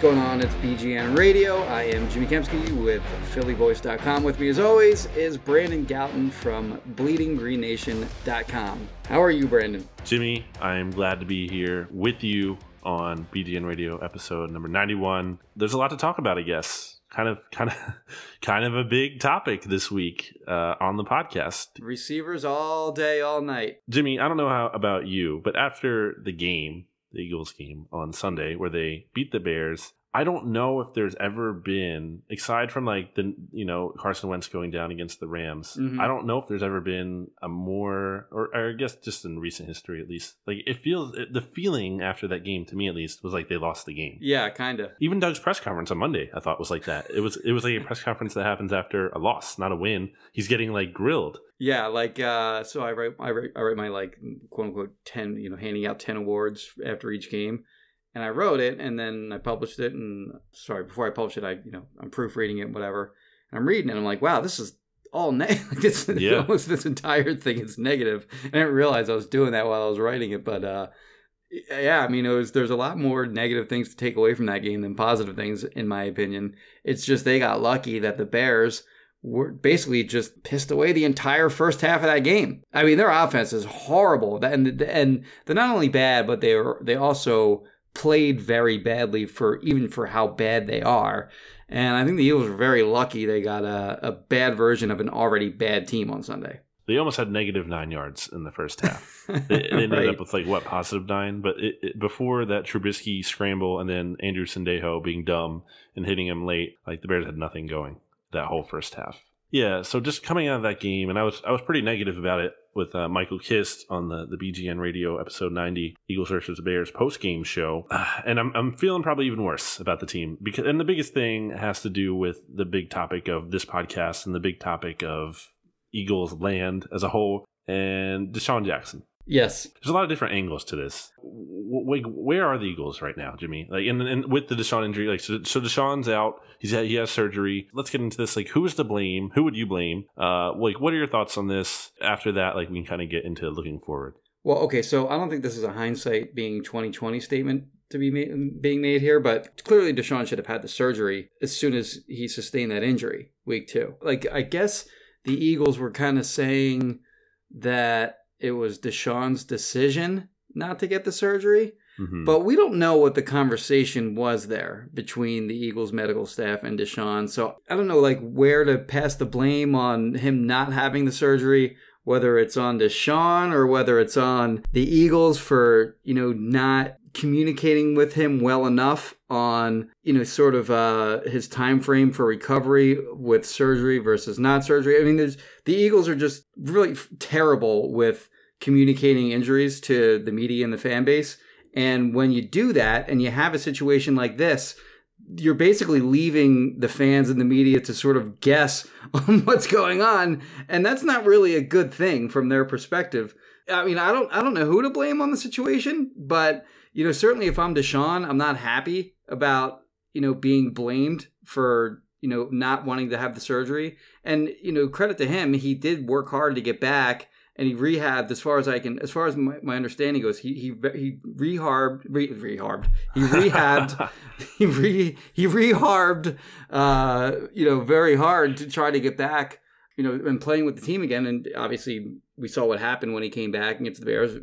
Going on? It's BGN Radio. I am Jimmy Kempski with PhillyVoice.com. With me, as always, is Brandon Gowton from BleedingGreenNation.com. How are you, Brandon? Jimmy, I am glad to be here with you on BGN Radio episode number 91. There's a lot to talk about, I guess. Kind of, kind of, kind of a big topic this week uh, on the podcast. Receivers all day, all night. Jimmy, I don't know how about you, but after the game, the Eagles game on Sunday, where they beat the Bears, I don't know if there's ever been, aside from like the you know Carson Wentz going down against the Rams, Mhm. I don't know if there's ever been a more, or, or I guess just in recent history at least, like it feels the feeling after that game to me at least was like they lost the game. Yeah, kind of. Even Doug's press conference on Monday, I thought was like that. It was it was like a press conference that happens after a loss, not a win. He's getting like grilled. Yeah, like uh, so I write I write I write my like quote unquote ten you know handing out ten awards after each game, and I wrote it and then I published it and sorry before I published it I you know I'm proofreading it whatever and I'm reading it and I'm like wow this is all negative like this Yeah. almost this entire thing is negative and I didn't realize I was doing that while I was writing it but uh yeah I mean it was there's a lot more negative things to take away from that game than positive things in my opinion it's just they got lucky that the Bears were basically just pissed away the entire first half of that game. I mean, their offense is horrible, That- and and they're not only bad, but they are they also played very badly for even for how bad they are. And I think the Eagles were very lucky they got a, a bad version of an already bad team on Sunday. They almost had negative nine yards in the first half. They, they ended Right. up with like what positive nine, but it, it, before that Trubisky scramble and then Andrew Sendejo being dumb and hitting him late, like the Bears had nothing going that whole first half. Yeah, so just coming out of that game, and I was I was pretty negative about it with uh, Michael Kist on the the BGN Radio episode ninety Eagles versus Bears post game show, Ah, and I'm I'm feeling probably even worse about the team because and the biggest thing has to do with the big topic of this podcast and the big topic of Eagles land as a whole and DeSean Jackson. Yes, There's a lot of different angles to this. Like, where are the Eagles right now, Jimmy? Like, and, and with the DeSean injury, like, so, so DeSean's out. He's had, he has surgery. Let's get into this. Like, who is to blame? Who would you blame? Uh, like, what are your thoughts on this? After that, like, we can kind of get into looking forward. Well, okay, so I don't think this is a hindsight being 2020 statement to be made, being made here, but clearly DeSean should have had the surgery as soon as he sustained that injury, week two. Like, I guess the Eagles were kind of saying that it was DeSean's decision not to get the surgery, Mhm. but we don't know what the conversation was there between the Eagles medical staff and DeSean. So I don't know like where to pass the blame on him not having the surgery, whether it's on DeSean or whether it's on the Eagles for, you know, not communicating with him well enough on, you know, sort of uh his time frame for recovery with surgery versus not surgery. I mean, there's the Eagles are just really f- terrible with communicating injuries to the media and the fan base. And when you do that and you have a situation like this, you're basically leaving the fans and the media to sort of guess on what's going on, and that's not really a good thing from their perspective. I mean, I don't I don't know who to blame on the situation, but you know, certainly if I'm DeSean, I'm not happy about, you know, being blamed for, you know, not wanting to have the surgery. And, you know, credit to him, he did work hard to get back and he rehabbed as far as I can as far as my, my understanding goes, he he he reharmed re. He rehabbed he re he reharmed uh you know very hard to try to get back you know and playing with the team again and obviously we saw what happened when he came back against the bears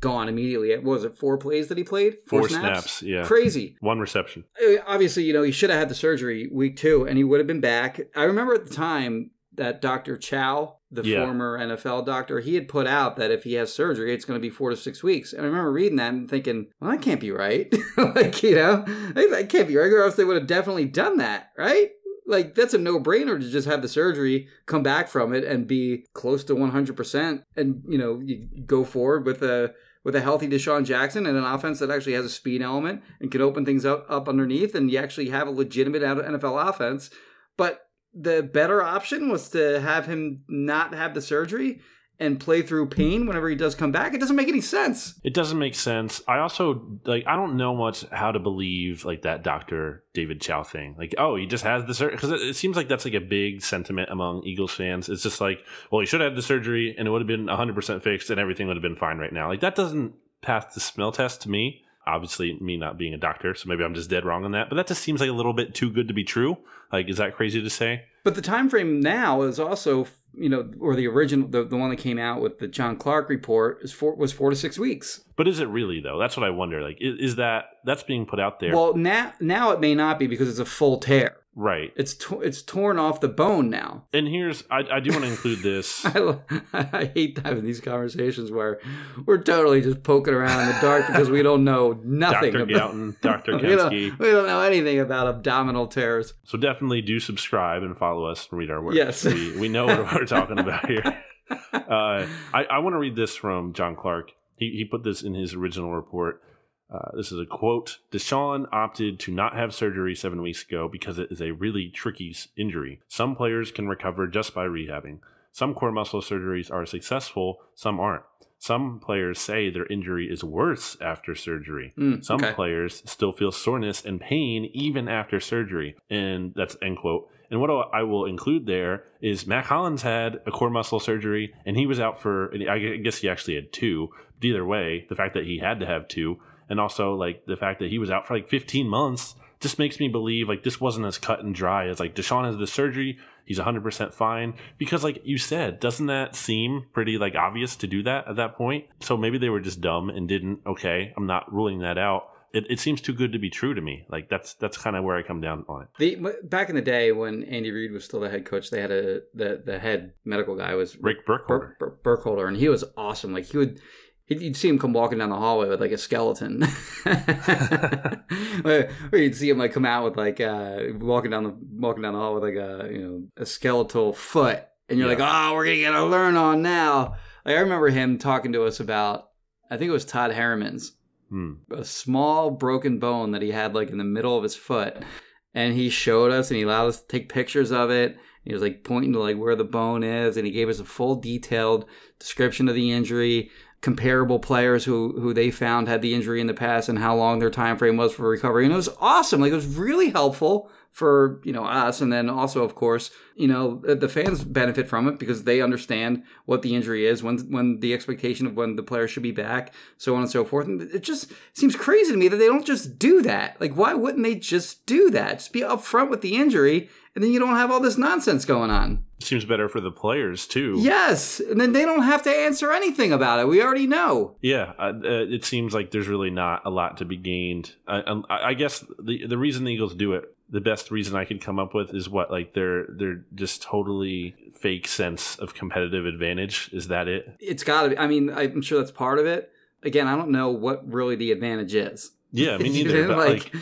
gone immediately what was it four plays that he played Four snaps, yeah. crazy One reception. Uh, obviously you know he should have had the surgery week two and he would have been back i remember at the time that Dr. Chao, the Yeah. former NFL doctor, he had put out that if he has surgery, it's going to be four to six weeks. And I remember reading that and thinking, well, that can't be right. like, you know, that can't be right, or else they would have definitely done that, right? Like, that's a no brainer to just have the surgery, come back from it, and be close to 100%. And, you know, you go forward with a. With a healthy DeSean Jackson and an offense that actually has a speed element and can open things up, up underneath, and you actually have a legitimate NFL offense. But the better option was to have him not have the surgery and play through pain whenever he does come back. It doesn't make any sense. It doesn't make sense. I also like I don't know much how to believe like that Doctor David Chao thing. Like, oh, he just has the surgery because it, it seems like that's like a big sentiment among Eagles fans. It's just like, well, he should have had the surgery and it would have been 100 percent fixed and everything would have been fine right now. Like that doesn't pass the smell test to me. Obviously, me not being a doctor, so maybe I'm just dead wrong on that. But that just seems like a little bit too good to be true. Like, is that crazy to say? But the time frame now is also, you know, or the original, the, the one that came out with the John Clark report is four, was four to six weeks. But is it really though? That's what I wonder. Like, is, is that that's being put out there? Well, now now it may not be because it's a full tear. Right. It's to, it's torn off the bone now. And here's I, I do want to include this. I, I hate having these conversations where we're totally just poking around in the dark because we don't know nothing Dr. about Dr. we, don't, we don't know anything about abdominal tears. So definitely do subscribe and follow us and read our work. Yes. we, we know what we're talking about here. Uh, I, I want to read this from John Clark. He, he put this in his original report. Uh, this is a quote. DeSean opted to not have surgery seven weeks ago because it is a really tricky injury. Some players can recover just by rehabbing. Some core muscle surgeries are successful, some aren't. Some players say their injury is worse after surgery. Mm, Some okay. players still feel soreness and pain even after surgery. And that's end quote. And what I will include there is Mack Hollins had a core muscle surgery and he was out for, I guess he actually had two. But either way, the fact that he had to have two, and also like the fact that he was out for like 15 months, just makes me believe like this wasn't as cut and dry as like DeSean has the surgery. He's 100% fine. Because, like you said, doesn't that seem pretty like obvious to do that at that point? So maybe they were just dumb and didn't. Okay, I'm not ruling that out. It, it seems too good to be true to me. Like that's that's kind of where I come down on it. The back in the day when Andy Reid was still the head coach, they had a the the head medical guy was Rick Burkholder. Bur- Bur- Burkholder, and he was awesome. Like he would. He'd- You'd see him come walking down the hallway with like a skeleton, or or you'd see him like come out with like uh, walking down the walking down the hall with like a you know a skeletal foot, and you're Yeah. like, oh, we're gonna get a learn on now. Like I remember him talking to us about, I think it was Todd Herremans'. Hmm. a small broken bone that he had like in the middle of his foot. And he showed us and he allowed us to take pictures of it. He was like pointing to like where the bone is. And he gave us a full detailed description of the injury comparable players who who they found had the injury in the past and how long their time frame was for recovery. And it was awesome. Like it was really helpful for you know us. And then also of course you know the fans benefit from it because they understand what the injury is when when the expectation of when the player should be back so on and so forth. And it just seems crazy to me that they don't just do that. Like why wouldn't they just do that? Just be upfront with the injury and then you don't have all this nonsense going on. Seems better for the players too. yes and then they don't have to answer anything about it. We already know. Yeah, uh, uh, it seems like there's really not a lot to be gained. I, I, I guess the the reason the Eagles do it, the best reason I could come up with is what like they're they're just totally fake sense of competitive advantage. Is that it? it's got to be i mean i'm sure that's part of it again i don't know what really the advantage is Yeah, me neither. but like,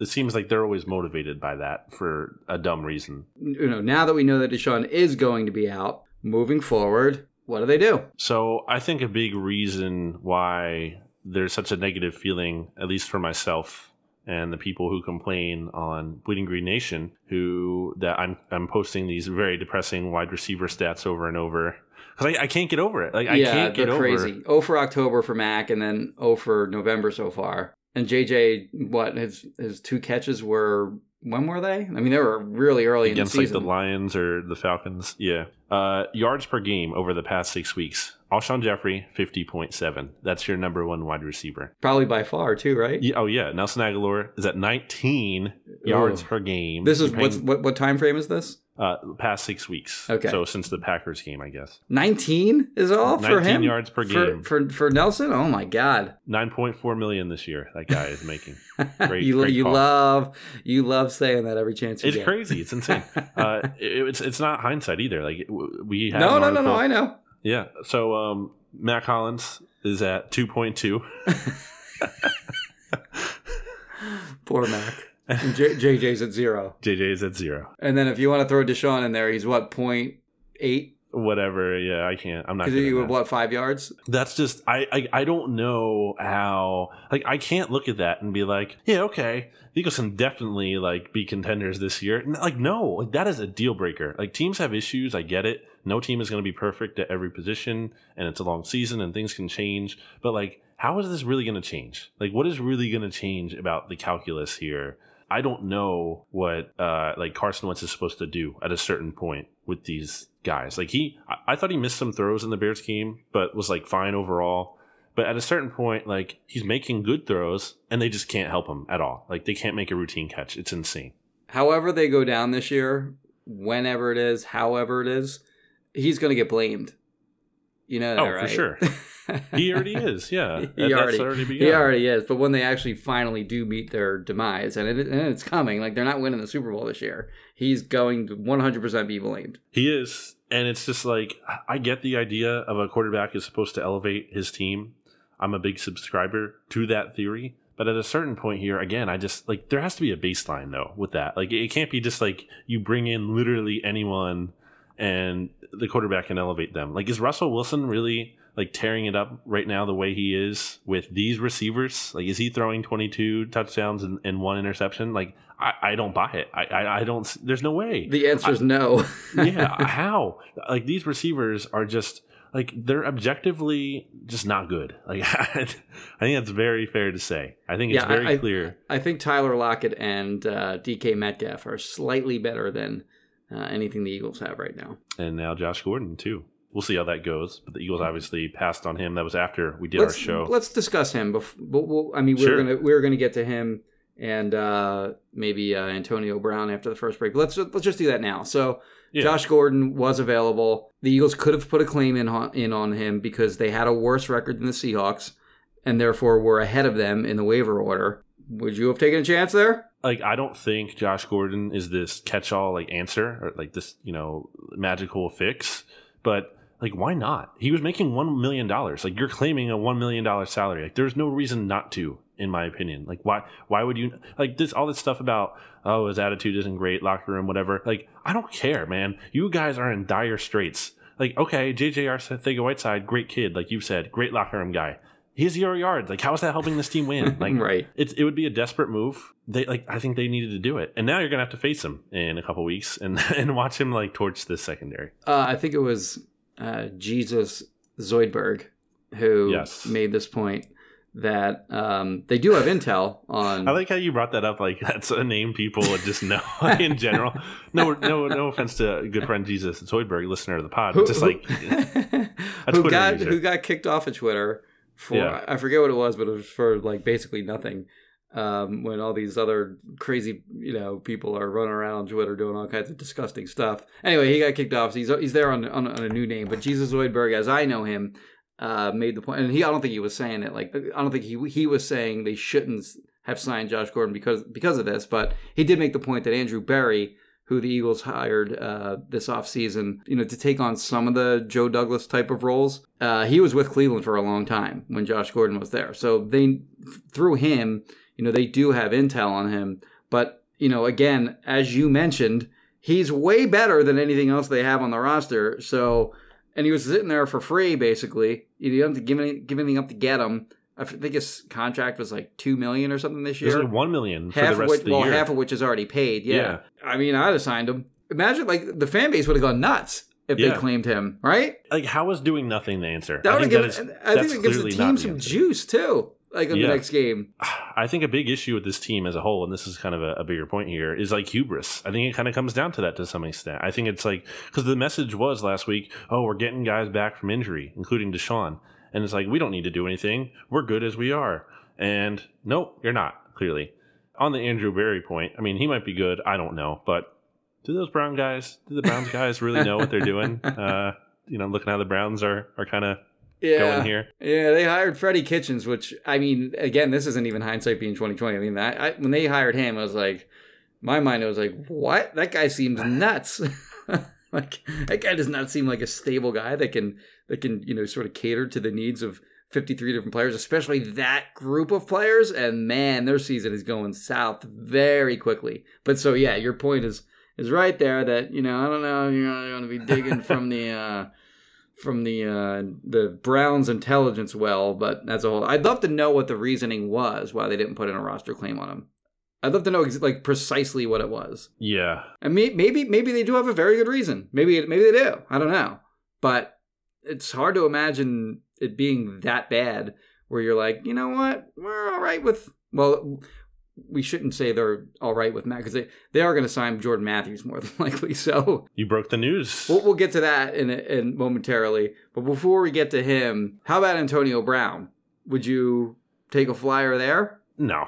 it seems like they're always motivated by that for a dumb reason. you know, now that we know that DeSean is going to be out, moving forward, what do they do? So I think a big reason why there's such a negative feeling, at least for myself and the people who complain on Bleeding Green Nation, who that I'm I'm posting these very depressing wide receiver stats over and over because I, I can't get over it. Like I yeah, can't get over. crazy. O for October for Mac, and then O for November so far. And JJ, what his his two catches were? When were they? I mean, they were really early Against in the like the Lions or the Falcons, yeah. Uh, yards per game over the past six weeks. Alshon Jeffery, fifty point seven. That's your number one wide receiver. Probably by far too, right? Yeah, oh yeah, Nelson Agholor is at nineteen yards Ooh. per game. This is You're what's, what what time frame is this? Uh, past six weeks. Okay. So since the Packers game, I guess. 19 is all for him? 19 yards per game. For, for, Nelson? Oh my God. 9.4 million this year. That guy is making. Great. you great you call. love you love saying that every chance you It's get. crazy. It's insane. uh, it- it's it's not hindsight either. Like we had No, no, no, no. I know. Yeah. So um, Mack Hollins is at 2.2. Poor Mac. And J- JJ's at zero. JJ's at zero. And then if you want to throw DeSean in there, he's what, point eight? Whatever. Yeah, I can't. I'm not. Because you were what, five yards? That's just I, I I don't know how like I can't look at that and be like yeah okay the Eagles can definitely like be contenders this year like no like that is a deal breaker like teams have issues I get it no team is going to be perfect at every position and it's a long season and things can change but like how is this really going to change like what is really going to change about the calculus here I don't know what uh, like Carson Wentz is supposed to do at a certain point with these guys. Like he, I, I thought he missed some throws in the Bears game, but was like fine overall. But at a certain point, like he's making good throws, and they just can't help him at all. Like they can't make a routine catch. It's insane. However they go down this year, whenever it is, however it is, he's going to get blamed. You know that, Oh, for sure. He already is. Yeah, he That- already, already he already is. But when they actually finally do meet their demise, and, it, and it's coming, like they're not winning the Super Bowl this year, he's going to 100% be blamed. He is. And it's just like, I get the idea of a quarterback is supposed to elevate his team. I'm a big subscriber to that theory. But at a certain point here, again, I just like, there has to be a baseline though with that. Like, it can't be just like you bring in literally anyone and the quarterback can elevate them. Like, is Russell Wilson really like tearing it up right now the way he is with these receivers? Like, is he throwing 22 touchdowns and, and one interception? Like, I, I don't buy it. I, I, I don't, there's no way The answer is no. yeah, how? Like these receivers are just like they're objectively just not good. Like I think that's very fair to say. I think it's Yeah, very I- clear. I think Tyler Lockett and uh, DK Metcalf are slightly better than uh, anything the Eagles have right now. And now Josh Gordon too. We'll see how that goes. But the Eagles obviously passed on him. That was after we did let's, our show. Let's discuss him. Bef- but we'll, I mean, we Sure. gonna we are gonna get to him and uh, maybe uh, Antonio Brown after the first break. But let's let's just do that now. So Yeah. Josh Gordon was available. The Eagles could have put a claim in on, in on him because they had a worse record than the Seahawks, and therefore were ahead of them in the waiver order. Would you have taken a chance there? like I don't think Josh Gordon is this catch-all like answer or like this you know magical fix, but like why not? He was making one million dollars. Like you're claiming a one million dollar salary. Like there's no reason not to, in my opinion. Like why why would you like this all this stuff about oh his attitude isn't great, locker room, whatever. Like I don't care, man. You guys are in dire straits. Like okay, JJ Arcega Whiteside, great kid, like you said, great locker room guy. He has zero yards. Like, how is that helping this team win? Like, Right. It's it would be a desperate move. They like I think they needed to do it, and now you're gonna have to face him in a couple weeks and and watch him like torch this secondary. Uh, I think it was uh, Jesus Zoidberg who Yes. made this point that um, they do have intel on. I like how you brought that up. Like that's a name people would just know in general. No, no, no offense to good friend Jesus Zoidberg, listener of the pod. who, just like who got user. who got kicked off of Twitter for Yeah. I forget what it was, but it was for like basically nothing. Um, when all these other crazy you know people are running around on Twitter doing all kinds of disgusting stuff. Anyway, he got kicked off. So he's he's there on on, on a new name, but Jesus Zoidberg, as I know him, uh, made the point, and he I don't think he was saying it like I don't think he he was saying they shouldn't have signed Josh Gordon because because of this, but he did make the point that Andrew Berry who the Eagles hired uh, this offseason, you know, to take on some of the Joe Douglas type of roles. Uh, he was with Cleveland for a long time when Josh Gordon was there. So they, through him, you know, they do have intel on him. But, you know, again, as you mentioned, he's way better than anything else they have on the roster. So, and he was sitting there for free, basically. You don't have to give, any, give anything up to get him. I think his contract was like two million or something this year like one million for half of which, of well, year. half of which is already paid. Yeah. Yeah. I mean, I'd have signed him. Imagine like the fan base would have gone nuts if they claimed him, right? like how is doing nothing the answer? That I would think have that given. is- I think it gives the team the some answer. juice too, like in Yeah. the next game. I think a big issue with this team as a whole, and this is kind of a, a bigger point here, is like hubris. I think it kind of comes down to that to some extent. I think it's like because the message was last week, oh, we're getting guys back from injury, including DeSean, and it's like we don't need to do anything. We're good as we are. And nope, you're not clearly. On the Andrew Berry point, I mean, he might be good. I don't know, but do those Brown guys, do the Browns guys really know what they're doing? Uh, you know, looking how the Browns are are kind of yeah. going here. Yeah, they hired Freddie Kitchens, which I mean, again, this isn't even hindsight being twenty twenty. I mean, that I, when they hired him, I was like, my mind, I was like, what? That guy seems nuts. like that guy does not seem like a stable guy that can that can you know sort of cater to the needs of 53 different players, especially that group of players. And man, their season is going south very quickly. But so yeah, your point is is right there that you know I don't know you're going to be digging from the. uh from the uh, the Browns intelligence well, but that's a whole. I'd love to know what the reasoning was why they didn't put in a roster claim on him. I'd love to know ex- like precisely what it was. Yeah, And may- maybe maybe they do have a very good reason. Maybe maybe they do. I don't know. But it's hard to imagine it being that bad where you're like, you know what, we're all right with. Well, we shouldn't say they're all right with Matt because they, they are going to sign Jordan Matthews more than likely. So you broke the news. we'll, we'll get to that in, in momentarily. But before we get to him, how about Antonio Brown? Would you take a flyer there? No,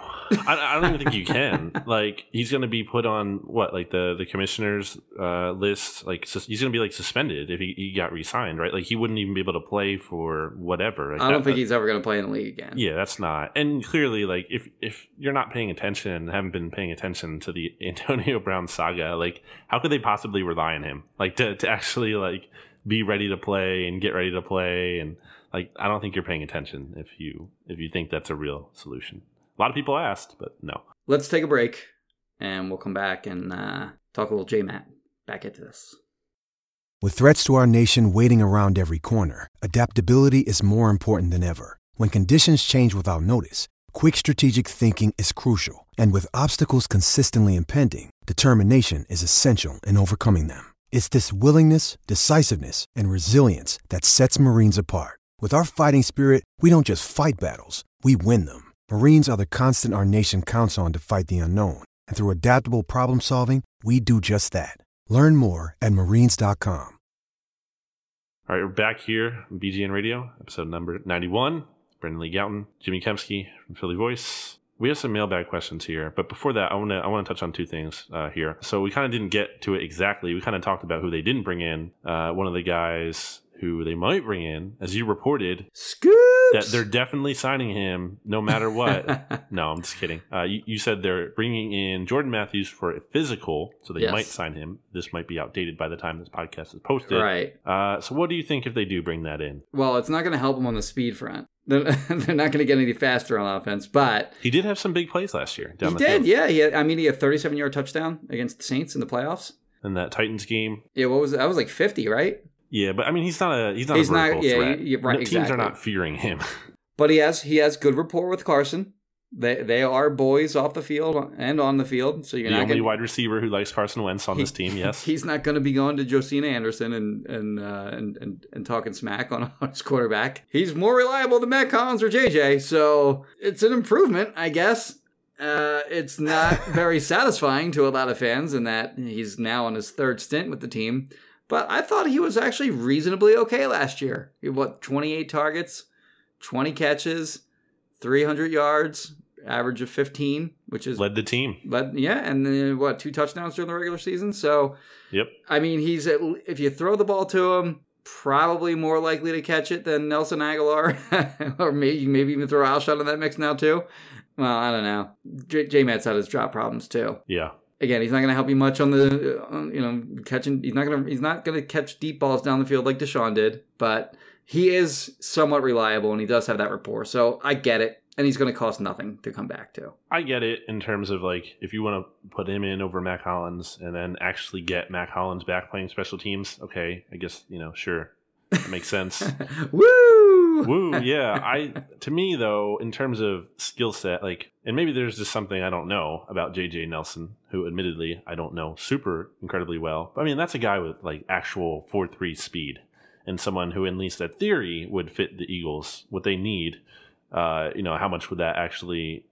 I, I don't even think you can. Like, he's going to be put on what, like the the commissioner's uh, list. Like, sus- he's going to be like suspended if he, he got re-signed, right? Like, he wouldn't even be able to play for whatever. Like, I don't that- think he's ever going to play in the league again. Yeah, that's not. And clearly, like if if you're not paying attention and haven't been paying attention to the Antonio Brown saga, like how could they possibly rely on him? Like to to actually like be ready to play and get ready to play and like I don't think you're paying attention if you if you think that's a real solution. A lot of people asked, but no. Let's take a break, and we'll come back and uh, talk a little J Matt. Back into this. With threats to our nation waiting around every corner, adaptability is more important than ever. When conditions change without notice, quick strategic thinking is crucial. And with obstacles consistently impending, determination is essential in overcoming them. It's this willingness, decisiveness, and resilience that sets Marines apart. With our fighting spirit, we don't just fight battles, we win them. Marines are the constant our nation counts on to fight the unknown. And through adaptable problem solving, we do just that. Learn more at marines.com. All right, we're back here on BGN Radio, episode number 91. Brandon Lee Gowton, Jimmy Kempski from Philly Voice. We have some mailbag questions here, but before that, I want to I want to touch on two things uh, here. So we kind of didn't get to it exactly. We kind of talked about who they didn't bring in. Uh, one of the guys who they might bring in, as you reported, Scoops. that they're definitely signing him no matter what. no, I'm just kidding. Uh, you, you said they're bringing in Jordan Matthews for a physical, so they Yes. might sign him. This might be outdated by the time this podcast is posted. right. Uh, so what do you think if they do bring that in? Well, it's not going to help them on the speed front. They're, they're not going to get any faster on offense, but He did have some big plays last year down he did. field. Yeah, he had, I mean, he had 37 yard touchdown against the Saints in the playoffs. In that Titans game. Yeah, what was it? That was like 50, right? Yeah, but I mean he's not a he's not He's a not- yeah, threat. you- right, Teams exactly. are not fearing him. But he has he has good rapport with Carson. They they are boys off the field and on the field. So you're the only gonna, wide receiver who likes Carson Wentz on this team, yes. He's not going to be going to Josina Anderson and and, uh, and and and talking smack on his quarterback. He's more reliable than Mack Hollins or JJ, so it's an improvement, I guess. Uh, it's not very satisfying to a lot of fans in that he's now on his third stint with the team. But I thought he was actually reasonably okay last year. He had, what 28 targets, 20 catches, 300 yards, average of 15, which is Led the team. but yeah, and then what two touchdowns during the regular season. So Yep. I mean, he's at, if you throw the ball to him, probably more likely to catch it than Nelson Agholor, or maybe maybe even throw Alshon in that mix now too. Well, I don't know. J, J Matt's had his drop problems too. Yeah. Again, he's not going to help you much on the, uh, you know, catching. He's not going to. He's not going to catch deep balls down the field like DeSean did. But he is somewhat reliable, and he does have that rapport. So I get it, and he's going to cost nothing to come back to. I get it in terms of like if you want to put him in over Mack Hollins and then actually get Mack Hollins back playing special teams, okay, I guess, you know, sure. That makes sense. Woo! Woo, yeah. I to me though, in terms of skill set, like, and maybe there's just something I don't know about JJ Nelson, who admittedly I don't know super incredibly well. But I mean, that's a guy with like actual four three speed, and someone who, at least at theory, would fit the Eagles. What they need, uh, you know, how much would that actually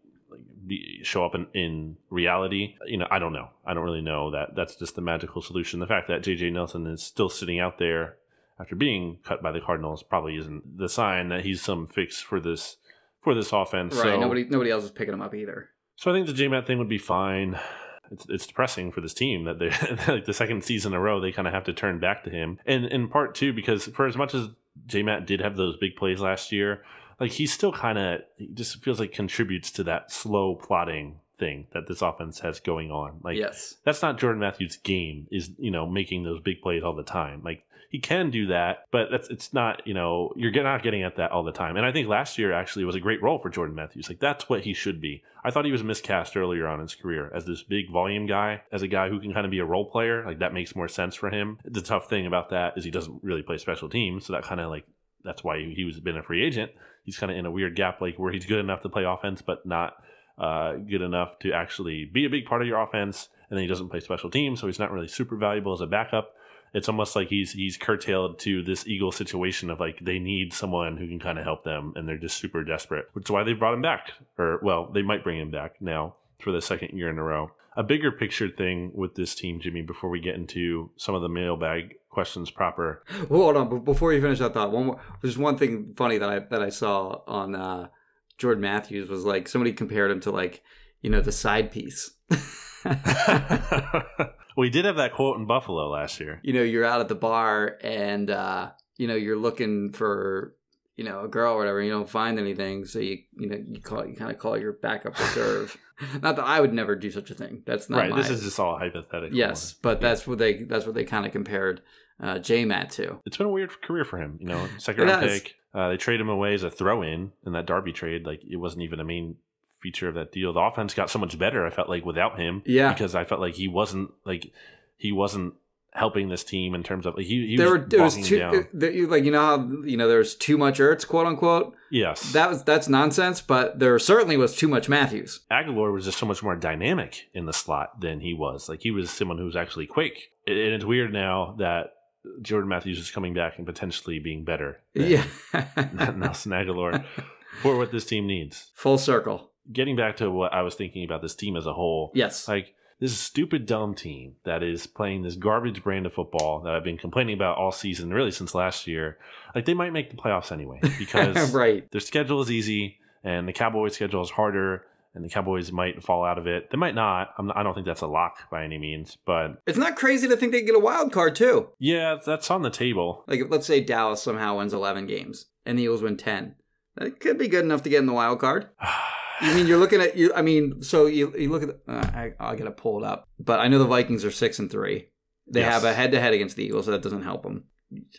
be, show up in, in reality? You know, I don't know. I don't really know that. That's just the magical solution. The fact that JJ Nelson is still sitting out there after being cut by the Cardinals probably isn't the sign that he's some fix for this for this offense. Right. So, nobody nobody else is picking him up either. so I think the JMAT thing would be fine. it's it's depressing for this team that they like the second season in a row they kind of have to turn back to him, and in part too because for as much as J Matt did have those big plays last year, like he still kind of just feels like contributes to that slow plotting thing that this offense has going on. Like yes. that's not Jordan Matthews' game. Is you know making those big plays all the time. Like he can do that, but that's it's not you know you're not getting at that all the time. And I think last year actually was a great role for Jordan Matthews. Like that's what he should be. I thought he was miscast earlier on in his career as this big volume guy, as a guy who can kind of be a role player. Like that makes more sense for him. The tough thing about that is he doesn't really play special teams, so that kind of like that's why he was been a free agent. He's kind of in a weird gap, like where he's good enough to play offense, but not uh, good enough to actually be a big part of your offense. And then he doesn't play special teams, so he's not really super valuable as a backup it's almost like he's he's curtailed to this Eagle situation of like they need someone who can kind of help them, and they're just super desperate, which is why they brought him back. Or well, they might bring him back now for the second year in a row. A bigger picture thing with this team, Jimmy, before we get into some of the mailbag questions proper. Well, hold on, but before you finish that thought, one more. There's one thing funny that I that I saw on uh, Jordan Matthews was like somebody compared him to like you know the side piece. We did have that quote in Buffalo last year. You know, you're out at the bar and uh, you know you're looking for you know a girl or whatever. You don't find anything, so you you know you call you kind of call your backup reserve. not that I would never do such a thing. That's not right. My, this is just all hypothetical. Yes, but that's what they that's what they kind of compared uh, J Matt to. It's been a weird career for him. You know, second round pick. Uh, they trade him away as a throw in in that Darby trade. Like it wasn't even a main feature of that deal. The offense got so much better. I felt like without him, yeah, because I felt like he wasn't like he wasn't helping this team in terms of like, he, he there was were there was too there, like you know how you know there's too much Ertz quote unquote. Yes, that was that's nonsense. But there certainly was too much Matthews. Agholor was just so much more dynamic in the slot than he was. Like he was someone who was actually quick. And it's weird now that Jordan Matthews is coming back and potentially being better. yeah, Nelson Agholor for what this team needs. Full circle getting back to what I was thinking about this team as a whole. Yes. Like this stupid dumb team that is playing this garbage brand of football that I've been complaining about all season, really since last year. Like they might make the playoffs anyway because right. their schedule is easy and the Cowboys' schedule is harder. And the Cowboys might fall out of it. They might not. not. i don't think that's a lock by any means, but it's not crazy to think they get a wild card too. Yeah, that's on the table. Like let's say Dallas somehow wins eleven games and the Eagles win ten. That could be good enough to get in the wild card. You mean you're looking at you? I mean, so you you look at. The, uh, I, I'll get it pulled up, but I know the Vikings are six and three. They yes. have a head to head against the Eagles, so that doesn't help them.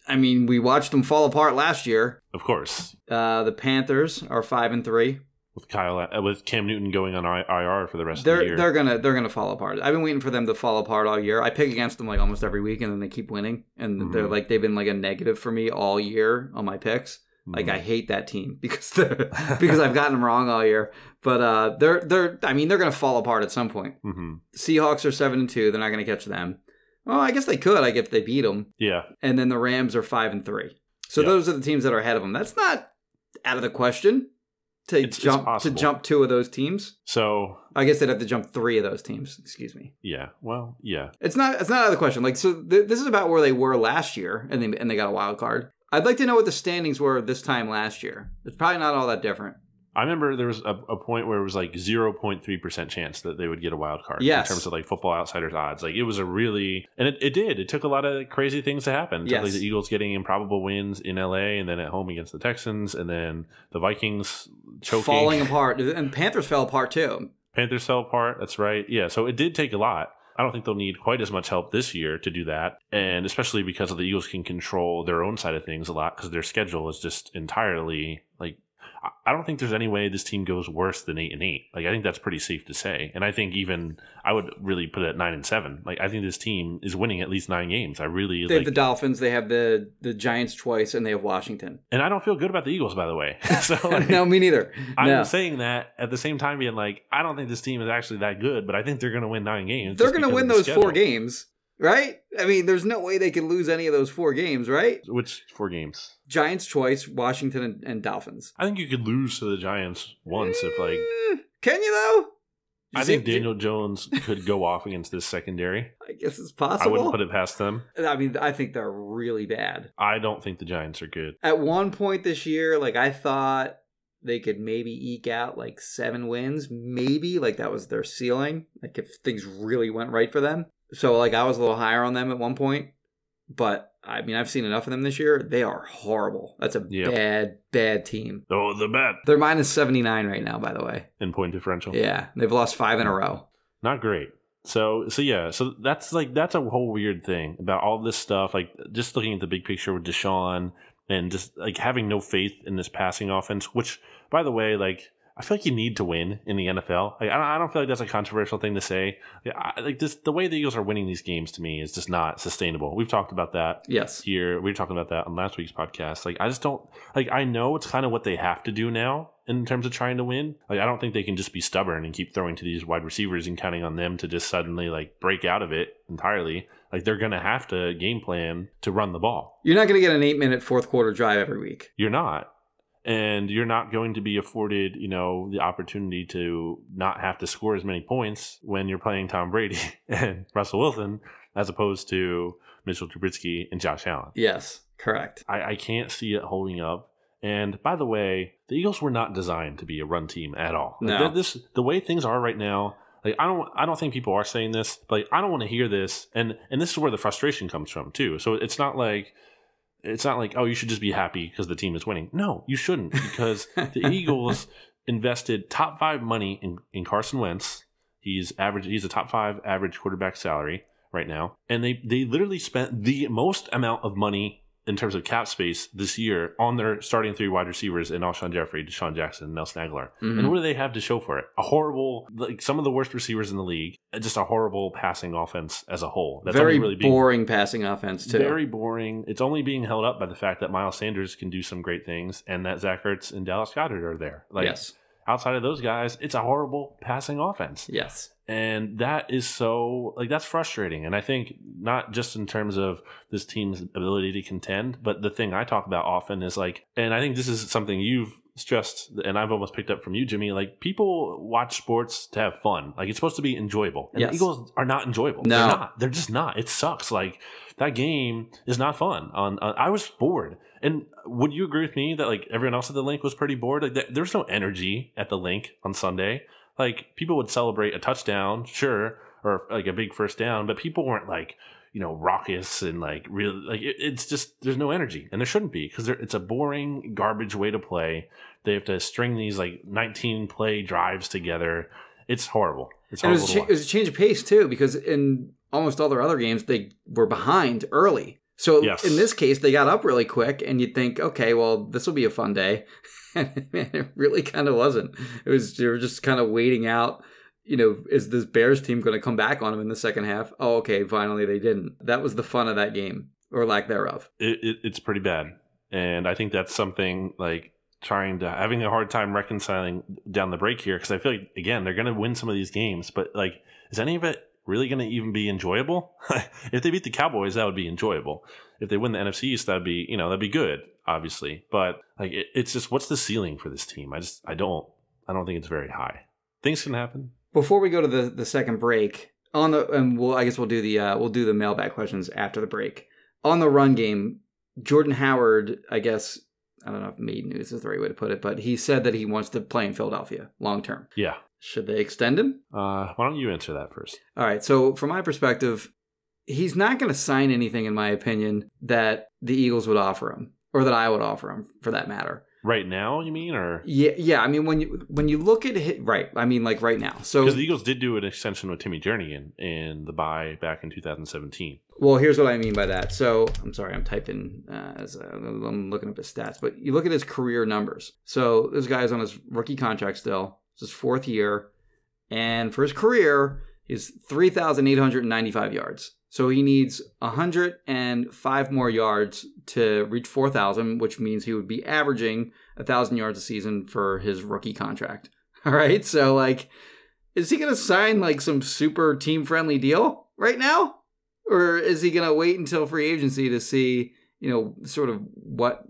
I mean, we watched them fall apart last year. Of course. Uh, the Panthers are five and three. With Kyle, uh, with Cam Newton going on IR for the rest they're, of the year, they're gonna they're gonna fall apart. I've been waiting for them to fall apart all year. I pick against them like almost every week, and then they keep winning, and mm-hmm. they're like they've been like a negative for me all year on my picks. Like I mm-hmm. hate that team because because I've gotten them wrong all year. But uh, they're they're I mean they're going to fall apart at some point. Mm-hmm. Seahawks are seven and two. They're not going to catch them. Well, I guess they could. Like if they beat them. Yeah. And then the Rams are five and three. So those are the teams that are ahead of them. That's not out of the question to it's, jump it's to jump two of those teams. So I guess they'd have to jump three of those teams. Excuse me. Yeah. Well, yeah. It's not. It's not out of the question. Like so, th- this is about where they were last year, and they and they got a wild card. I'd like to know what the standings were this time last year. It's probably not all that different. I remember there was a, a point where it was like 0.3% chance that they would get a wild card yes. in terms of like football outsiders odds. Like it was a really, and it, it did. It took a lot of crazy things to happen. Yes. Like the Eagles getting improbable wins in LA and then at home against the Texans and then the Vikings choking. Falling apart. And Panthers fell apart too. Panthers fell apart. That's right. Yeah. So it did take a lot. I don't think they'll need quite as much help this year to do that. And especially because the Eagles can control their own side of things a lot because their schedule is just entirely like I don't think there's any way this team goes worse than eight and eight. Like I think that's pretty safe to say. And I think even I would really put it at nine and seven. Like I think this team is winning at least nine games. I really they like, have the Dolphins, they have the the Giants twice, and they have Washington. And I don't feel good about the Eagles, by the way. so like, no, me neither. I'm no. saying that at the same time, being like, I don't think this team is actually that good, but I think they're going to win nine games. They're going to win those schedule. four games right? I mean, there's no way they can lose any of those four games, right? Which four games? Giants twice, Washington and, and Dolphins. I think you could lose to the Giants once if like. Eh, can you though? I think Daniel Jones could go off against this secondary. I guess it's possible. I wouldn't put it past them. I mean, I think they're really bad. I don't think the Giants are good. At one point this year, like I thought they could maybe eke out like seven wins, maybe like that was their ceiling. Like if things really went right for them. So like I was a little higher on them at one point, but I mean I've seen enough of them this year. They are horrible. That's a Yep. bad bad team. Oh, the bet They're minus seventy nine right now, by the way. in point differential. Yeah, they've lost five in a row. not great. So so yeah, so that's like that's a whole weird thing about all this stuff. Like just looking at the big picture with DeSean and just like having no faith in this passing offense. Which, by the way, like I feel like you need to win in the NFL. Like I don't, I don't feel like that's a controversial thing to say. I, like this, the way the Eagles are winning these games to me is just not sustainable. We've talked about that Yes. here. We were talking about that on last week's podcast. Like, I just don't like. I know it's kind of what they have to do now in terms of trying to win. Like, I don't think they can just be stubborn and keep throwing to these wide receivers and counting on them to just suddenly like break out of it entirely. Like, they're gonna have to game plan to run the ball. You're not going to get an eight minute fourth quarter drive every week. You're not. And you're not going to be afforded, you know, the opportunity to not have to score as many points when you're playing Tom Brady and Russell Wilson, as opposed to Mitchell Trubisky and Josh Allen. Yes, correct. I, I can't see it holding up. And by the way, the Eagles were not designed to be a run team at all. No. th- this the way things are right now. Like I don't I don't think people are saying this, but like, I don't want to hear this. And and this is where the frustration comes from too. So it's not like it's not like oh you should just be happy because the team is winning. No, you shouldn't because the Eagles invested top five money in, in Carson Wentz. He's average. He's a top five average quarterback salary right now, and they they literally spent the most amount of money in terms of cap space this year on their starting three wide receivers in Alshon Jeffery, DeSean Jackson, and Nelson Agholor. Mhm. And what do they have to show for it? A horrible, like some of the worst receivers in the league, just a horrible passing offense as a whole. That's Very really being boring passing offense too. very boring. It's only being held up by the fact that Miles Sanders can do some great things and that Zach Ertz and Dallas Goedert are there. Like yes. Outside of those guys, it's a horrible passing offense. Yes. And that is so like that's frustrating. And I think not just in terms of this team's ability to contend, but the thing I talk about often is like and I think this is something you've stressed and I've almost picked up from you, Jimmy, like people watch sports to have fun. Like it's supposed to be enjoyable. And Yes. the Eagles are not enjoyable. No. They're not. They're just not. It sucks. Like that game is not fun. On, on I was bored. And would you agree with me that like everyone else at the Linc was pretty bored? Like th- there was no energy at the Linc on Sunday. Like people would celebrate a touchdown, sure, or like a big first down, but people weren't like you know raucous and like really like it, it's just there's no energy and there shouldn't be because it's a boring garbage way to play. They have to string these like 19 play drives together. It's horrible. It's And it horrible. was, a cha- it was a change of pace too, because in almost all their other games they were behind early. So Yes. in this case, they got up really quick, and you'd think, okay, well, this will be a fun day. And it really kind of wasn't. It was they were just kind of waiting out. You know, is this Bears team going to come back on them in the second half? Oh, okay, finally they didn't. That was the fun of that game, or lack thereof. it, it, it's pretty bad. And I think that's something like trying to having a hard time reconciling down the break here because I feel like again they're going to win some of these games, but like is any of it really going to even be enjoyable? if they beat the Cowboys, that would be enjoyable. If they win the NFC East, that'd be you know that'd be good, obviously. But like it, it's just what's the ceiling for this team? I just I don't I don't think it's very high. Things can happen. Before we go to the, the second break, on the and we'll I guess we'll do the uh, we'll do the mailbag questions after the break. On the run game, Jordan Howard, I guess I don't know if made news is the right way to put it, but he said that he wants to play in Philadelphia long term. Yeah. Should they extend him? Uh, why don't you answer that first? All right. So from my perspective, he's not going to sign anything, in my opinion, that the Eagles would offer him or that I would offer him, for that matter. Right now, you mean, or Yeah, yeah. I mean, when you when you look at it, right? I mean, like right now. So because the Eagles did do an extension with Timmy Jernigan in the buy back in 2017. Well, here's what I mean by that. So I'm sorry, I'm typing uh, as uh, I'm looking up his stats, but you look at his career numbers. So this guy's on his rookie contract still. It's his fourth year, and for his career, he's 3,895 yards. So he needs 105 more yards to reach 4,000, which means he would be averaging 1,000 yards a season for his rookie contract. All right, so like, is he going to sign like some super team friendly deal right now? or is he going to wait until free agency to see you know sort of what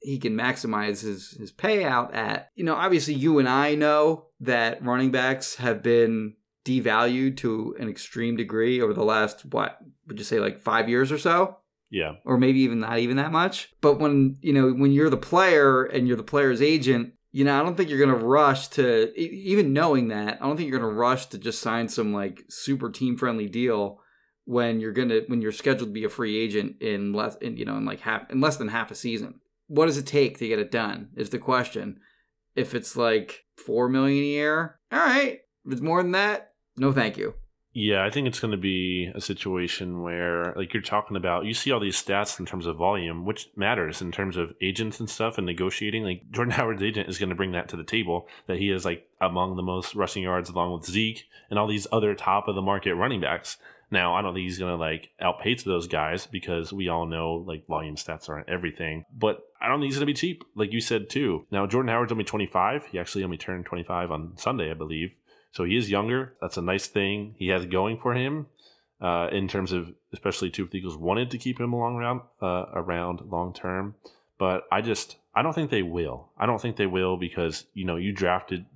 he can maximize his his payout at you know obviously you and i know that running backs have been devalued to an extreme degree over the last what would you say like five years or so Yeah, or maybe even not even that much but when you know when you're the player and you're the player's agent you know, I don't think you're going to rush to even knowing that. I don't think you're going to rush to just sign some like super team friendly deal when you're going to when you're scheduled to be a free agent in less in, you know in like half in less than half a season. What does it take to get it done? Is the question. If it's like four million a year, all right. If it's more than that, no, thank you. Yeah, I think it's going to be a situation where, like you're talking about, you see all these stats in terms of volume, which matters in terms of agents and stuff and negotiating. Like Jordan Howard's agent is going to bring that to the table that he is like among the most rushing yards, along with Zeke and all these other top of the market running backs. Now, I don't think he's going to like outpace those guys because we all know like volume stats aren't everything, but I don't think he's going to be cheap, like you said too. Now, Jordan Howard's only 25. He actually only turned 25 on Sunday, I believe. So he is younger. That's a nice thing he has going for him uh, in terms of, especially two if the Eagles wanted to keep him along around uh, around long term. But I just I don't think they will. I don't think they will because you know you drafted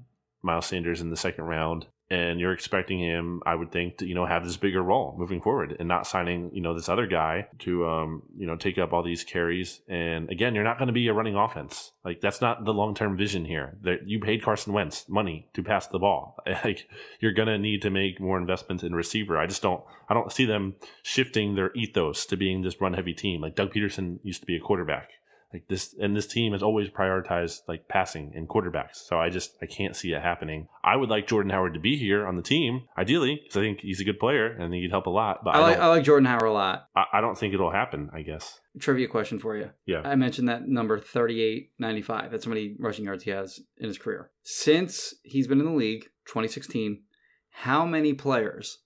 Miles Sanders in the second round and you're expecting him, I would think, to you know have this bigger role moving forward, and not signing you know this other guy to um you know take up all these carries. And again, you're not going to be a running offense. Like that's not the long term vision here. That you paid Carson Wentz money to pass the ball. Like you're going to need to make more investments in receiver. I just don't. I don't see them shifting their ethos to being this run heavy team. Like Doug Pederson used to be a quarterback like this and this team has always prioritized like passing and quarterbacks so i just i can't see it happening i would like jordan howard to be here on the team ideally because i think he's a good player and i think he'd help a lot but I i, like I like Jordan Howard a lot. I, I don't think it'll happen i guess Trivia question for you. yeah I mentioned that number 3895. That's how many rushing yards he has in his career. Since he's been in the league, 2016, how many players